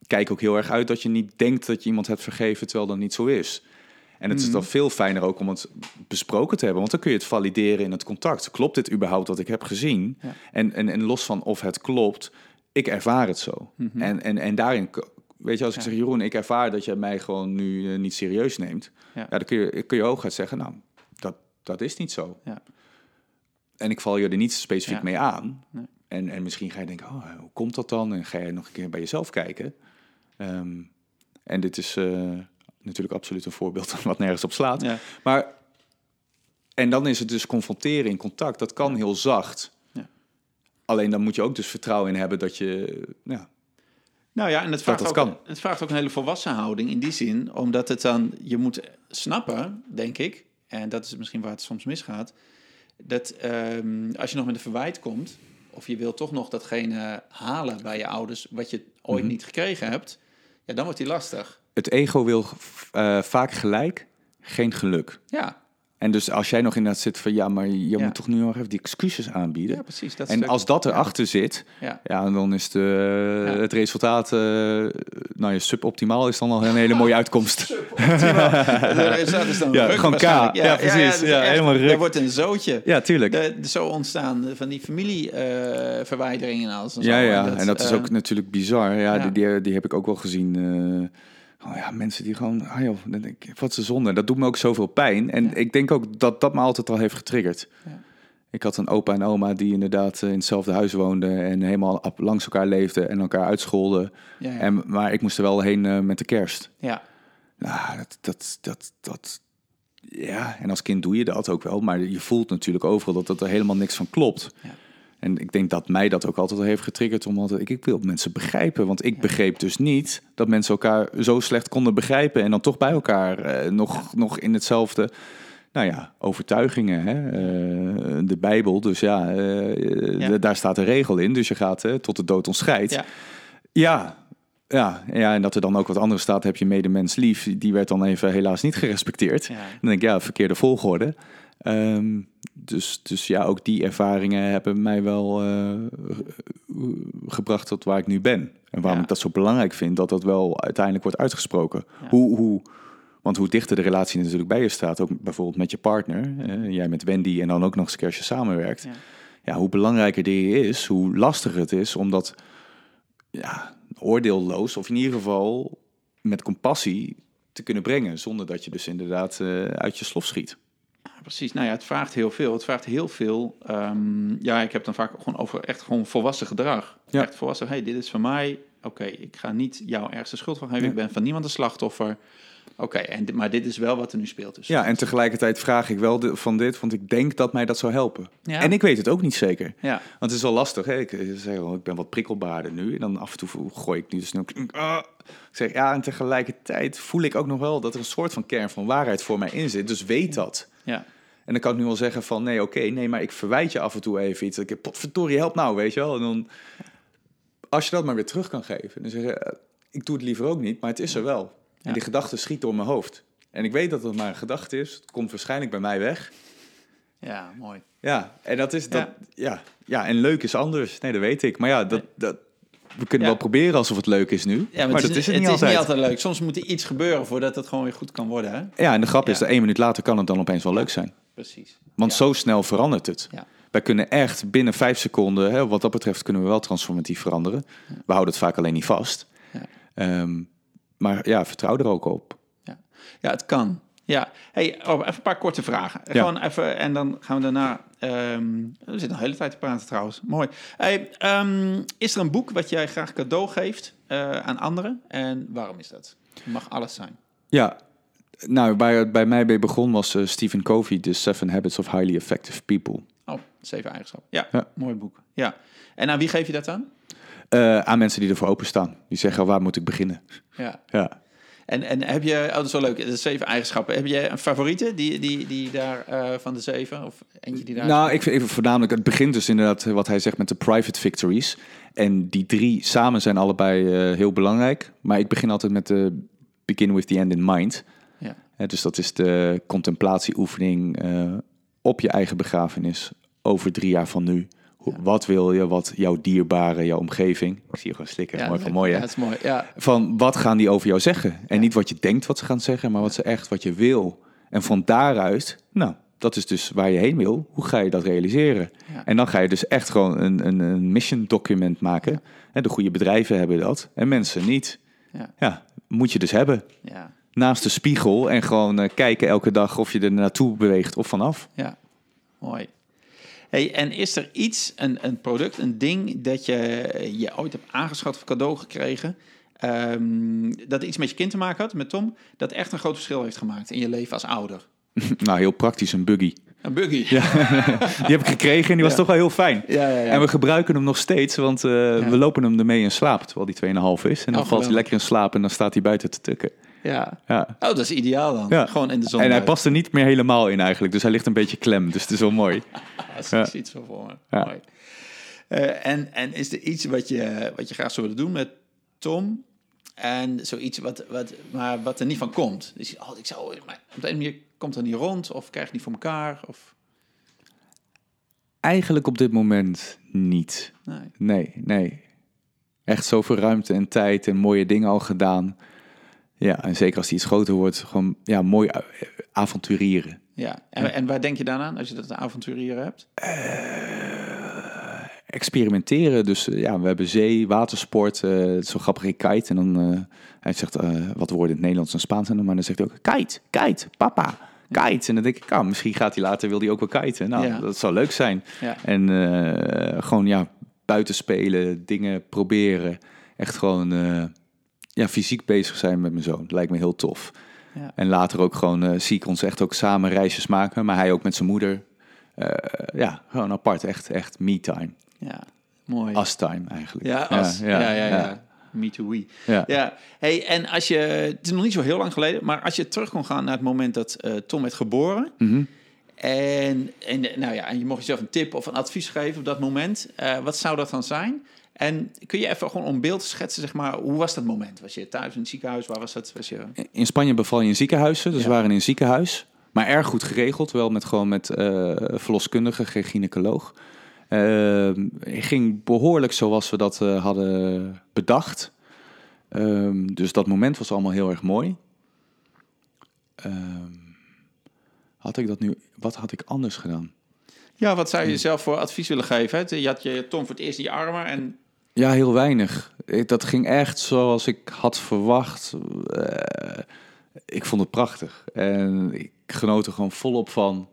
kijk ook heel erg uit dat je niet denkt dat je iemand hebt vergeven terwijl dat niet zo is. En het is Mhm. dan veel fijner ook om het besproken te hebben, want dan kun je het valideren in het contact. Klopt dit überhaupt wat ik heb gezien? Ja. En, en, en los van of het klopt, ik ervaar het zo. Mhm. En, en, en daarin weet je, als ik Ja. zeg, Jeroen, ik ervaar dat je mij gewoon nu eh, niet serieus neemt. Ja. Ja. dan kun je, kun je hooguit zeggen, nou, dat, dat is niet zo. Ja. En ik val je er niet specifiek mee aan. Nee. En, en misschien ga je denken, oh, hoe komt dat dan? En ga je nog een keer bij jezelf kijken. Ehm, en dit is eh, natuurlijk absoluut een voorbeeld wat nergens op slaat. Maar, en dan is het dus confronteren in contact. Dat kan heel zacht. Alleen dan moet je ook dus vertrouwen in hebben dat je... Ja, Nou ja, en het vraagt, dat ook, kan. het vraagt ook een hele volwassen houding in die zin, omdat het dan, je moet snappen, denk ik, en dat is misschien waar het soms misgaat, dat ehm, als je nog met een verwijt komt, of je wil toch nog datgene halen bij je ouders wat je ooit Mhm. niet gekregen hebt, ja, dan wordt die lastig. het ego wil eh, vaak gelijk, geen geluk. Ja, En dus als jij nog inderdaad zit van... ja, maar je Ja. moet toch nu nog even die excuses aanbieden. ja precies. Dat en als dat ja, erachter zit... Ja, Ja, dan is de, het resultaat, eh, nou ja, suboptimaal is dan al een hele mooie uitkomst. is dan Ja, ruk gewoon K. Ja, precies. is Ja, echt- helemaal ruk. Dat wordt een zootje. ja, tuurlijk. De, de- zo ontstaan van die familieverwijderingen en alles. En ja, ja, en dat is eh, ook natuurlijk bizar. Ja, ja. Die, die, die heb ik ook wel gezien. Oh ja, mensen die gewoon, ah joh, dan denk ik, wat ze zonde. Dat doet me ook zoveel pijn. En Ja. ik denk ook dat dat me altijd al heeft getriggerd. Ja. Ik had een opa en oma die inderdaad eh, in hetzelfde huis woonden en helemaal langs elkaar leefden en elkaar uitscholden. Ja, ja. En, maar ik moest er wel heen eh, met de kerst. ja. Nou, dat, dat, dat, dat, ja, en als kind doe je dat ook wel, maar je voelt natuurlijk overal dat, dat er helemaal niks van klopt. Ja. En ik denk dat mij dat ook altijd al heeft getriggerd, omdat ik, ik wil mensen begrijpen. Want ik begreep dus niet dat mensen elkaar zo slecht konden begrijpen en dan toch bij elkaar eh, nog, nog in hetzelfde, nou ja, overtuigingen. Hè? eh, de Bijbel, dus ja, eh, Ja. daar staat een regel in, dus je gaat tot de dood ons scheidt. Ja. Ja, ja, ja, en dat er dan ook wat andere staat, heb je medemens lief. Die werd dan even helaas niet gerespecteerd. Ja. Dan denk ik, ja, verkeerde volgorde. Ehm, dus, dus ja, ook die ervaringen hebben mij wel eh, gebracht tot waar ik nu ben. En waarom Ja. ik dat zo belangrijk vind, dat dat wel uiteindelijk wordt uitgesproken. Ja. Hoe, hoe, want hoe dichter de relatie natuurlijk bij je staat, ook bijvoorbeeld met je partner, eh, jij met Wendy en dan ook nog eens een keer als je samenwerkt, Ja. ja, hoe belangrijker die is, hoe lastiger het is om dat ja, oordeelloos of in ieder geval met compassie te kunnen brengen, zonder dat je dus inderdaad eh, uit je slof schiet. Ja, precies. Nou ja, het vraagt heel veel. Het vraagt heel veel. ehm, ja, ik heb dan vaak gewoon over echt gewoon volwassen gedrag. Ja. Echt volwassen. hey, dit is van mij. Oké, ik ga niet jouw ergste schuld van geven. Ja. Ik ben van niemand een slachtoffer. Oké, en maar dit is wel wat er nu speelt. Dus. Ja, en tegelijkertijd vraag ik wel de- van dit, want ik denk dat mij dat zou helpen. Ja. En ik weet het ook niet zeker. Ja, Want het is wel lastig. Hè? Ik, ik zeg wel, ik ben wat prikkelbaarder nu. En dan af en toe gooi ik nu dus snel. Ik zeg ja, en tegelijkertijd voel ik ook nog wel dat er een soort van kern van waarheid voor mij in zit. Dus weet dat. Ja, En dan kan ik nu wel zeggen van nee, oké, nee, maar ik verwijt je af en toe even iets. Ik heb potverdorie, help nou, weet je wel. En dan, als je dat maar weer terug kan geven. Dan zeg je, eh, ik doe het liever ook niet, maar het is er wel. Ja. En die gedachte schiet door mijn hoofd. En ik weet dat het maar een gedachte is. Het komt waarschijnlijk bij mij weg. ja, mooi. Ja, en dat is dat. Ja, ja, en leuk is anders. Nee, dat weet ik. Maar ja, dat, dat, we kunnen Ja. wel proberen alsof het leuk is nu. Ja, maar, dat is het, niet, het altijd. is niet altijd leuk. Soms moet er iets gebeuren voordat het gewoon weer goed kan worden. Hè? Ja, en de grap is dat één minuut later kan het dan opeens wel leuk zijn. Precies. Want zo snel verandert het. Ja. Wij kunnen echt binnen vijf seconden, hè, wat dat betreft, kunnen we wel transformatief veranderen. We houden het vaak alleen niet vast. Ja. Ehm, maar ja, vertrouw er ook op. Ja, ja het kan. Ja, hey, oh, even een paar korte vragen. Ja. Gewoon even, en dan gaan we daarna... ehm we zitten een hele tijd te praten trouwens. Mooi. Hey, ehm, is er een boek wat jij graag cadeau geeft eh, aan anderen? En waarom is dat? Het mag alles zijn. Ja, nou, waar het bij mij bij begon was eh, Stephen Covey, The Seven Habits of Highly Effective People. Oh, zeven eigenschappen. Ja, Ja. mooi boek. Ja. En aan wie geef je dat aan? Eh, aan mensen die ervoor openstaan. Die zeggen, waar moet ik beginnen? Ja. Ja. En, en heb je, oh, dat is wel leuk, de zeven eigenschappen. Heb je een favoriete die, die, die daar eh, van de zeven? Of eentje die daar... Nou, ik vind even voornamelijk, het begint dus inderdaad eh, wat hij zegt met de private victories. En die drie samen zijn allebei eh, heel belangrijk. Maar ik begin altijd met de begin with the end in mind. Ja. Dus dat is de contemplatieoefening op je eigen begrafenis over drie jaar van nu. Hoe- Wat wil je, wat jouw dierbaren, jouw omgeving... Ik zie je gewoon slikken, Ja, mooi van mooi hè? Ja, dat is mooi. Ja, Van wat gaan die over jou zeggen? En Ja. niet wat je denkt wat ze gaan zeggen, maar wat ze echt, wat je wil. En van daaruit, nou, dat is dus waar je heen wil. Hoe ga je dat realiseren? Ja. En dan ga je dus echt gewoon een, een, een mission document maken. Hè, de goede bedrijven hebben dat en mensen niet. Ja. Ja, moet je dus hebben. Ja, Naast de spiegel en gewoon eh, kijken elke dag of je er naartoe beweegt of vanaf. ja. Mooi. Hey, en is er iets, een, een product, een ding dat je, je ooit hebt aangeschaft of cadeau gekregen, ehm, dat iets met je kind te maken had, met Tom, dat echt een groot verschil heeft gemaakt in je leven als ouder? nou, heel praktisch, een buggy. Een buggy. Die heb ik gekregen en die was Ja. toch wel heel fijn. ja, ja. ja. En we gebruiken hem nog steeds, want eh, we lopen hem ermee in slaap, terwijl die 2,5 is. En dan Oh, valt hij lekker in slaap en dan staat hij buiten te tukken. Ja. Ja. Oh, dat is ideaal dan. Ja. Gewoon in de zon. En hij past er niet meer helemaal in eigenlijk, dus hij ligt een beetje klem. Dus het is wel mooi. Dat is Ja. iets zo voor me. Ja. Mooi. Eh, en, en is er iets wat je, wat je graag zou willen doen met Tom? En zoiets wat, wat, maar wat er niet van komt. Dus oh, ik zou, maar op de ene manier komt er niet rond of krijg je niet voor elkaar. Of, Eigenlijk op dit moment niet. nee. Nee, nee. Echt zoveel ruimte en tijd en mooie dingen al gedaan. Ja, en zeker als hij iets groter wordt, gewoon ja, mooi a- avonturieren. Ja. En, en waar denk je dan aan als je dat avonturieren hebt? Experimenteren, dus eh, ja, we hebben zee, watersport, eh, is zo grappig, ik kite. En dan, eh, hij zegt eh, wat woorden in het Nederlands en Spaans, en dan- maar dan zegt hij ook, kite, kite, papa, kite. En dan denk ik, ah, misschien gaat hij later, wil hij ook wel kiten. Nou, Ja. dat zou leuk zijn. Ja. En eh, gewoon ja, buiten spelen, dingen proberen. Echt gewoon eh, ja, fysiek bezig zijn met mijn zoon. Lijkt me heel tof. Ja. En later ook gewoon eh, zie ik ons echt ook samen reisjes maken. Maar hij ook met zijn moeder. Eh, ja, gewoon apart. Echt, echt me-time. Ja. Mooi. Us-time eigenlijk. Ja, als, ja, ja, ja, ja. Me too, we. Ja. Ja, hey, en als je, het is nog niet zo heel lang geleden, maar als je terug kon gaan naar het moment dat eh, Tom werd geboren. Mhm. En, en, nou ja, en je mocht jezelf een tip of een advies geven op dat moment. wat zou dat dan zijn? En kun je even gewoon om beeld schetsen, zeg maar, hoe was dat moment? Was je thuis in het ziekenhuis? Waar was dat? Was je... In Spanje beval je in ziekenhuizen. Dus Ja. we waren in een ziekenhuis. Maar erg goed geregeld. Wel met gewoon met eh verloskundige, geen gynaecoloog. Eh, ging behoorlijk zoals we dat eh, hadden bedacht. Ehm, dus dat moment was allemaal heel erg mooi. Ehm, had ik dat nu... Wat had ik anders gedaan? Ja, wat zou je jezelf voor advies willen geven? Je had je Tom voor het eerst in je armen en... Ja, heel weinig. Ik, dat ging echt zoals ik had verwacht. Eh, ik vond het prachtig. En ik genoot er gewoon volop van.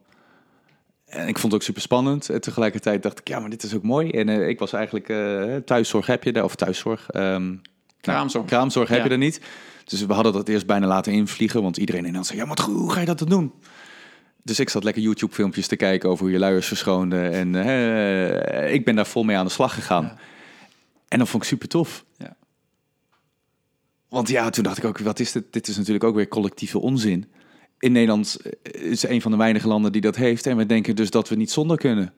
En ik vond het ook super spannend. En tegelijkertijd dacht ik, ja, maar dit is ook mooi. En eh, ik was eigenlijk... eh, thuiszorg heb je daar, of thuiszorg. ehm, Kraamzorg. kraamzorg heb Ja. je er niet. Dus we hadden dat eerst bijna laten invliegen. Want iedereen in Nederland zei, ja, maar hoe ga je dat dan doen? Dus ik zat lekker YouTube-filmpjes te kijken over hoe je luiers verschoonde. En ik ben daar vol mee aan de slag gegaan. Ja. En dat vond ik super tof. Ja. Want ja, toen dacht ik ook, wat is dit? Dit is natuurlijk ook weer collectieve onzin. In Nederland eh, is een van de weinige landen die dat heeft. En we denken dus dat we niet zonder kunnen.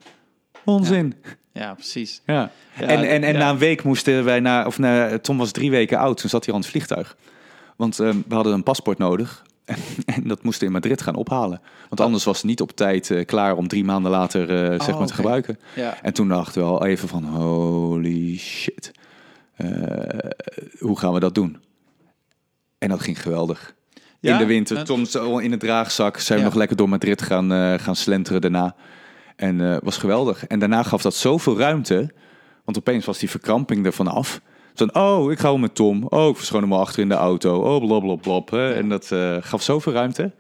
Onzin. Ja, precies. Ja. Ja, en en, en ja. na een week moesten wij naar, of naar, Tom was drie weken oud, toen zat hij al in het vliegtuig. Want eh, we hadden een paspoort nodig. en dat moesten we in Madrid gaan ophalen. Want anders was het niet op tijd eh, klaar om drie maanden later eh, zeg maar te gebruiken. Ja. En toen dachten we al even van, holy shit. Eh, hoe gaan we dat doen? En dat ging geweldig. Ja? In de winter, Tom zo in de draagzak, zijn we Ja. nog lekker door Madrid gaan, gaan slenteren daarna. En was geweldig. En daarna gaf dat zoveel ruimte, want opeens was die verkramping er vanaf. Zo van, oh, ik ga wel met Tom. Oh, ik verschoon hem al achter in de auto. Oh, blablabla. hè. En dat eh, gaf zoveel ruimte.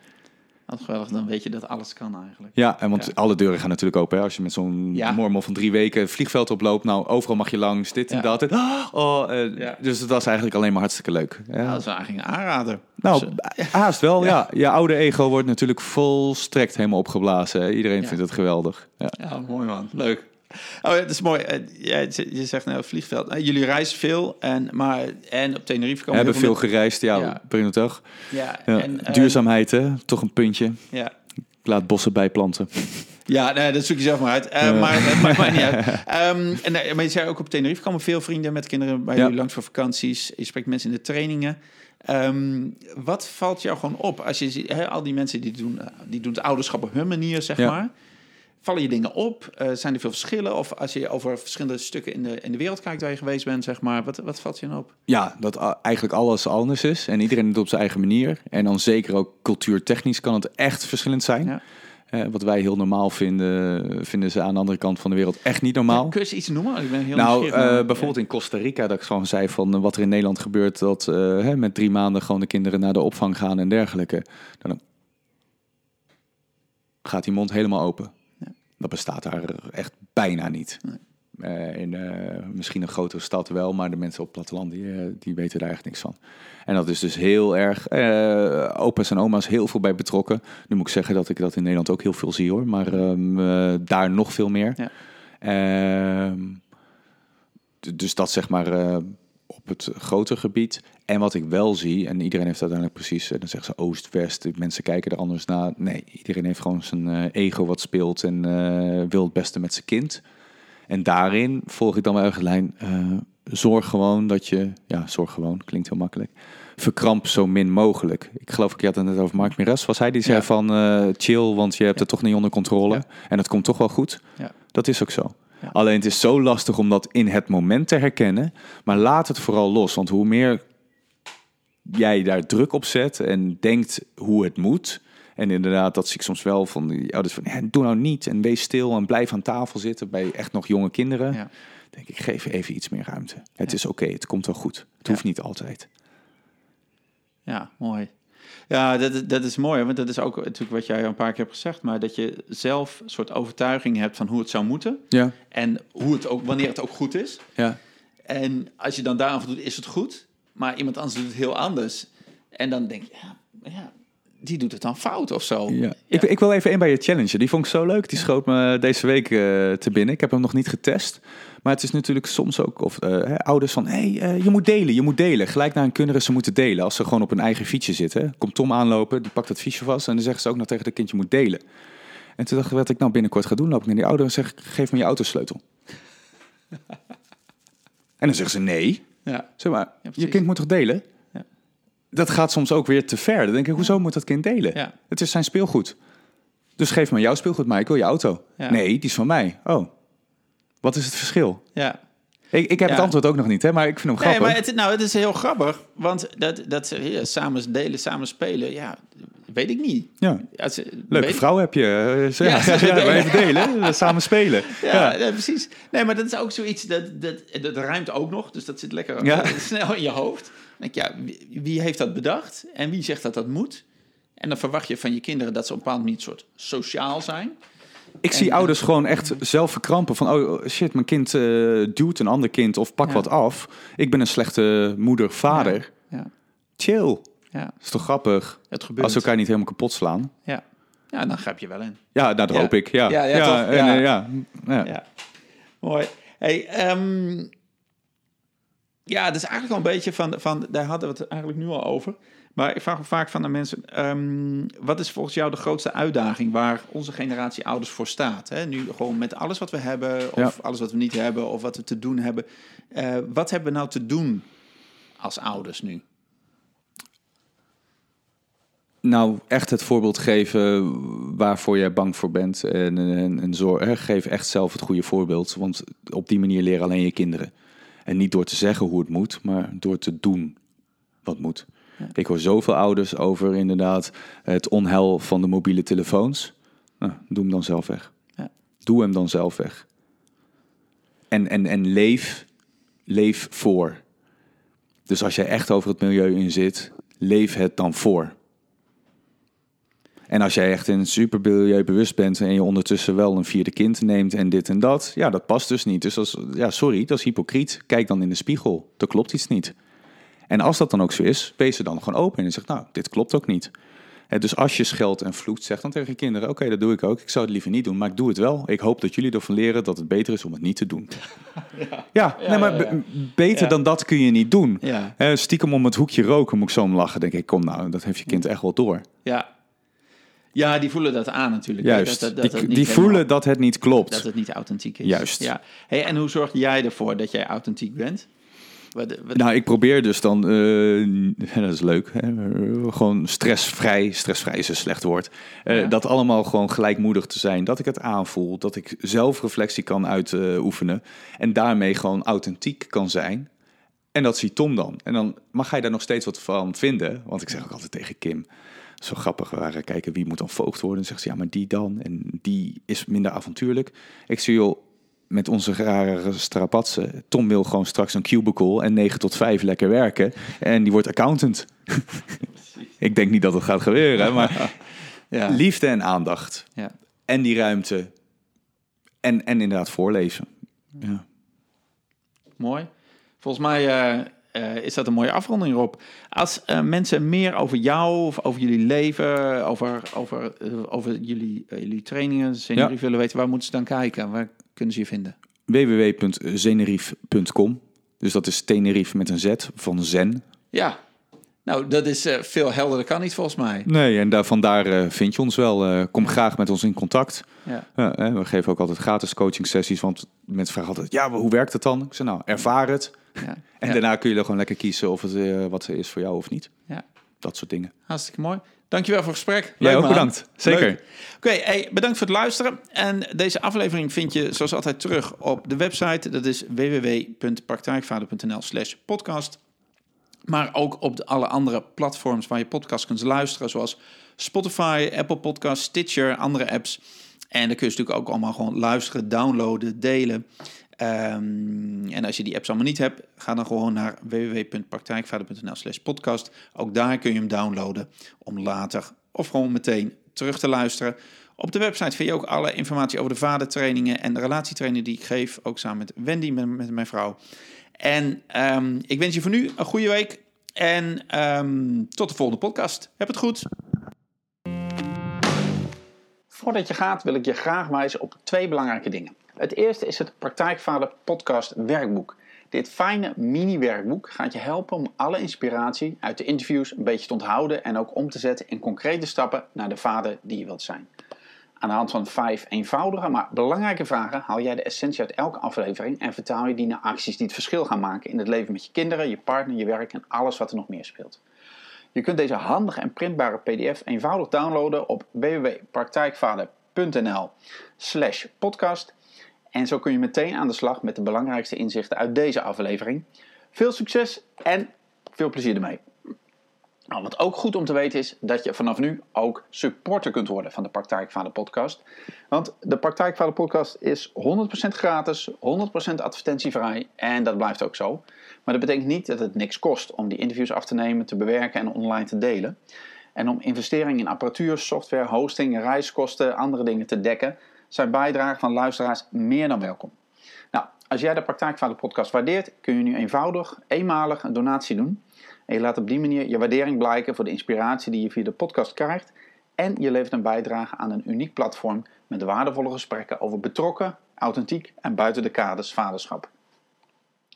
Wat geweldig, dan weet je dat alles kan eigenlijk. Ja, en want Ja. alle deuren gaan natuurlijk open. Hè? Als je met zo'n Ja. mormel van drie weken het vliegveld oploopt. Nou, overal mag je langs, dit en Ja. dat. En, oh, eh, Ja. Dus het was eigenlijk alleen maar hartstikke leuk. Ja. Dat is eigenlijk een aanrader. nou, Dus, haast wel, ja. Je oude ego wordt natuurlijk volstrekt helemaal opgeblazen. Iedereen vindt het geweldig. Ja. Ja, mooi man. Leuk. Oh dat is mooi. Eh, je zegt nou, het vliegveld. Eh, Jullie reizen veel, en, maar, en op Tenerife We komen hebben heel veel gereisd, ja, Ja. Toch? Ja, Ja. en, eh, Duurzaamheid, hè? Toch een puntje. Ja, Ik laat bossen bijplanten. ja nee, dat zoek je zelf maar uit. Maar het maakt mij niet uit. Ehm, en, maar je zei ook op Tenerife komen veel vrienden met kinderen bij Ja. jullie langs voor vakanties. Je spreekt mensen in de trainingen. Ehm, wat valt jou gewoon op als je al die mensen die doen, die doen het ouderschap op hun manier, zeg Ja. maar. Vallen je dingen op? Eh, zijn er veel verschillen? Of als je over verschillende stukken in de, in de wereld kijkt waar je geweest bent, zeg maar, wat, wat valt je dan op? Ja, dat eigenlijk alles anders is. En iedereen doet het op zijn eigen manier. En dan zeker ook cultuurtechnisch kan het echt verschillend zijn. Ja. Eh, wat wij heel normaal vinden, vinden ze aan de andere kant van de wereld echt niet normaal. Ja, kun je iets noemen? Ik ben heel Nou, eh, bijvoorbeeld in Costa Rica, dat ik gewoon zei van wat er in Nederland gebeurt, dat hè, met drie maanden gewoon de kinderen naar de opvang gaan en dergelijke. Dan gaat die mond helemaal open. Dat bestaat daar echt bijna niet. Eh, in eh, misschien een grotere stad wel, maar de mensen op het platteland die, eh, die weten daar echt niks van. En dat is dus heel erg. opa's en oma's heel veel bij betrokken. Nu moet ik zeggen dat ik dat in Nederland ook heel veel zie hoor, maar ehm, eh, daar nog veel meer. Ja. Ehm, dus dat zeg maar op het grote gebied. En wat ik wel zie, en iedereen heeft uiteindelijk precies, en dan zeggen ze oost-west, de mensen kijken er anders naar. Nee, iedereen heeft gewoon zijn eh, ego wat speelt en eh, wil het beste met zijn kind. En daarin volg ik dan mijn eigen lijn. eh, zorg gewoon dat je, ja, zorg gewoon, klinkt heel makkelijk. Verkramp zo min mogelijk. Ik geloof, ik had het net over Mark Mires, was hij die zei Ja. van chill, want je hebt het toch niet onder controle. Ja. En dat komt toch wel goed. Ja. Dat is ook zo. Alleen het is zo lastig om dat in het moment te herkennen. Maar laat het vooral los. Want hoe meer jij daar druk op zet en denkt hoe het moet. En inderdaad, dat zie ik soms wel van die ouders van, ja, doe nou niet en wees stil en blijf aan tafel zitten bij echt nog jonge kinderen. Ja. Denk ik, geef even iets meer ruimte. Het Ja. is oké, het komt wel goed. Het Ja. hoeft niet altijd. Ja, mooi. Ja, dat, is- dat is mooi, want dat is ook natuurlijk wat jij een paar keer hebt gezegd, maar dat je zelf een soort overtuiging hebt van hoe het zou moeten Ja, en hoe het ook, wanneer het ook goed is. ja. En als je dan daaraan voldoet, is het goed, maar iemand anders doet het heel anders. En dan denk je, ja, ja die doet het dan fout of zo. Ja. Ik, ik wil even één bij je challenger. Die vond ik zo leuk. Die schoot me deze week eh, te binnen. Ik heb hem nog niet getest. Maar het is natuurlijk soms ook of eh, hè, ouders van... hey, eh, je moet delen, je moet delen. Gelijk naar een kinderen, ze moeten delen. Als ze gewoon op een eigen fietsje zitten. Komt Tom aanlopen, die pakt dat fietsje vast... en dan zeggen ze ook nog tegen het kind, je moet delen. En toen dacht ik, wat ik nou binnenkort ga doen... loop ik naar die ouder en zeg, geef me je autosleutel. en dan zeggen ze, nee. Ja. Zeg maar, je precies. kind moet toch delen? Dat gaat soms ook weer te ver. Dan denk ik, hoezo moet dat kind delen? Ja. Het is zijn speelgoed. Dus geef me jouw speelgoed, wil je auto. Ja. Nee, die is van mij. Oh, wat is het verschil? ja. Ik, ik heb het antwoord ook nog niet, hè, maar ik vind hem Nee, grappig. maar het, nou, het is heel grappig, want dat, dat ze samen delen, samen spelen, ja, weet ik niet. Ja. Ze- Leuke weet- vrouw heb je. eh, zo- Ja, Ja, ze ja, delen. even delen, eh, samen spelen. Ja, Ja. nee, precies. Nee, maar dat is ook zoiets, dat, dat, dat ruimt ook nog, dus dat zit lekker snel in je hoofd. Dan denk ik, ja, wie, wie heeft dat bedacht en wie zegt dat dat moet? En dan verwacht je van je kinderen dat ze op een bepaald manier soort sociaal zijn. Ik zie En- ouders gewoon echt zelf verkrampen van... oh shit, mijn kind eh, duwt een ander kind of pak Ja. wat af. Ik ben een slechte moeder, vader. Ja, Chill. ja, is toch grappig? het gebeurt. Als ze elkaar niet helemaal kapot slaan. Ja. ja, dan grijp je wel in. Ja, daar Ja. hoop ik. Ja, Ja, ja, en, Ja. eh, ja. ja. Ja, mooi. Hey, ehm, ja, dat is eigenlijk al een beetje van, van, daar hadden we het eigenlijk nu al over. Maar ik vraag me vaak van de mensen, ehm, wat is volgens jou de grootste uitdaging waar onze generatie ouders voor staat? Hè? Nu gewoon met alles wat we hebben, of Ja. alles wat we niet hebben, of wat we te doen hebben. Eh, wat hebben we nou te doen als ouders nu? Nou, echt het voorbeeld geven waarvoor jij bang voor bent. En, en, en zorg, geef echt zelf het goede voorbeeld. Want op die manier leren alleen je kinderen. En niet door te zeggen hoe het moet, maar door te doen wat moet. Ik hoor zoveel ouders over inderdaad het onheil van de mobiele telefoons. Nou, doe hem dan zelf weg. Ja. Doe hem dan zelf weg. En, en, en leef, leef voor. Dus als jij echt over het milieu in zit, leef het dan voor. En als jij echt een super milieubewust bent en je ondertussen wel een vierde kind neemt en dit en dat, ja, dat past dus niet. Dus als, ja, sorry, dat is hypocriet. Kijk dan in de spiegel. Er klopt iets niet. En als dat dan ook zo is, wees er dan gewoon open en zeg, nou, dit klopt ook niet. Dus als je scheldt en vloekt, zeg dan tegen je kinderen, oké, dat doe ik ook. Ik zou het liever niet doen, maar ik doe het wel. Ik hoop dat jullie ervan leren dat het beter is om het niet te doen. Ja, nee, maar ja, ja. be- beter dan dat kun je niet doen. Stiekem om het hoekje roken moet ik zo om lachen. Denk ik, kom nou, dat heeft je kind echt wel door. ja. Ja die voelen dat aan natuurlijk. Juist, Dat, dat, dat die, helemaal- voelen dat het niet klopt. Dat het niet authentiek is. Juist. Ja. Hey, en hoe zorg jij ervoor dat jij authentiek bent? Wat, wat, Nou, ik probeer dus dan, eh, dat is leuk, hè, gewoon stressvrij, stressvrij is een slecht woord, Eh, Ja. dat allemaal gewoon gelijkmoedig te zijn, dat ik het aanvoel, dat ik zelfreflectie kan uitoefenen en daarmee gewoon authentiek kan zijn. En dat ziet Tom dan. En dan mag hij daar nog steeds wat van vinden, want ik zeg ook altijd tegen Kim, Zo grappig, we waren kijken wie moet dan voogd worden. En zegt ze, ja, maar die dan. En die is minder avontuurlijk. Ik zie, joh, met onze rare strapatsen. Tom wil gewoon straks een cubicle en 9 tot 5 lekker werken. En die wordt accountant. ik denk niet dat het gaat gebeuren, maar Ja. liefde en aandacht. Ja. En die ruimte. En, en inderdaad voorlezen. Ja. Mooi. Volgens mij eh, eh, is dat een mooie afronding, Rob. Als eh, mensen meer over jou, of over jullie leven, over, over, eh, over jullie, jullie trainingen, Ja. willen weten, waar moeten ze dan kijken? Waar kunnen ze je vinden? www.zenerief.com. Dus dat is Tenerife met een Z van Zen. Ja, nou, dat is eh, veel helderder kan niet volgens mij. Nee, en daar, vandaar vind je ons wel. Kom graag met ons in contact. Ja. We geven ook altijd gratis coaching sessies. Want mensen vragen altijd, ja, hoe werkt het dan? Ik zeg, nou, ervaar het. Ja. En Ja. daarna kun je er gewoon lekker kiezen of het eh, wat is voor jou of niet. Ja. Dat soort dingen. Hartstikke mooi. Dankjewel voor het gesprek. Jij ook bedankt. Zeker. Leuk. Oké, hey, bedankt voor het luisteren. En deze aflevering vind je zoals altijd terug op de website. Dat is www.praktijkvader.nl slash podcast. Maar ook op de alle andere platforms waar je podcast kunt luisteren. Zoals Spotify, Apple Podcasts, Stitcher, andere apps. En dan kun je natuurlijk ook allemaal gewoon luisteren, downloaden, delen. Ehm, en als je die apps allemaal niet hebt, ga dan gewoon naar www.praktijkvader.nl slash podcast. Ook daar kun je hem downloaden om later of gewoon meteen terug te luisteren. Op de website vind je ook alle informatie over de vadertrainingen en de relatietrainingen die ik geef. Ook samen met Wendy, met, met mijn vrouw. En ehm, ik wens je voor nu een goede week. En ehm, tot de volgende podcast. Heb het goed. Voordat je gaat wil ik je graag wijzen op twee belangrijke dingen. Het eerste is het Praktijkvader Podcast Werkboek. Dit fijne mini-werkboek gaat je helpen om alle inspiratie uit de interviews een beetje te onthouden en ook om te zetten in concrete stappen naar de vader die je wilt zijn. Aan de hand van vijf eenvoudige maar belangrijke vragen haal jij de essentie uit elke aflevering en vertaal je die naar acties die het verschil gaan maken in het leven met je kinderen, je partner, je werk en alles wat er nog meer speelt. Je kunt deze handige en printbare PDF eenvoudig downloaden op www.praktijkvader.nl slash podcast. En zo kun je meteen aan de slag met de belangrijkste inzichten uit deze aflevering. Veel succes en veel plezier ermee. Nou, wat ook goed om te weten is dat je vanaf nu ook supporter kunt worden van de Praktijkvader podcast. Want de Praktijkvader podcast is 100% gratis, 100% advertentievrij en dat blijft ook zo. Maar dat betekent niet dat het niks kost om die interviews af te nemen, te bewerken en online te delen. En om investeringen in apparatuur, software, hosting, reiskosten, andere dingen te dekken, zijn bijdragen van luisteraars meer dan welkom. Nou, als jij de Praktijkvader podcast waardeert, kun je nu eenvoudig, eenmalig een donatie doen. En je laat op die manier je waardering blijken voor de inspiratie die je via de podcast krijgt. En je levert een bijdrage aan een uniek platform met waardevolle gesprekken over betrokken, authentiek en buiten de kaders vaderschap.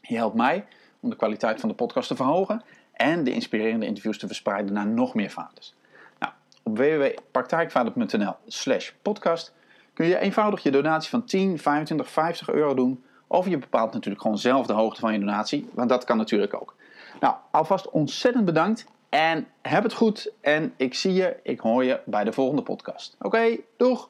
Je helpt mij om de kwaliteit van de podcast te verhogen en de inspirerende interviews te verspreiden naar nog meer vaders. Nou, op www.praktijkvader.nl slash podcast kun je eenvoudig je donatie van 10, 25, 50 euro doen. Of je bepaalt natuurlijk gewoon zelf de hoogte van je donatie, want dat kan natuurlijk ook. Nou, alvast ontzettend bedankt en heb het goed. En ik zie je, ik hoor je bij de volgende podcast. Oké, doeg!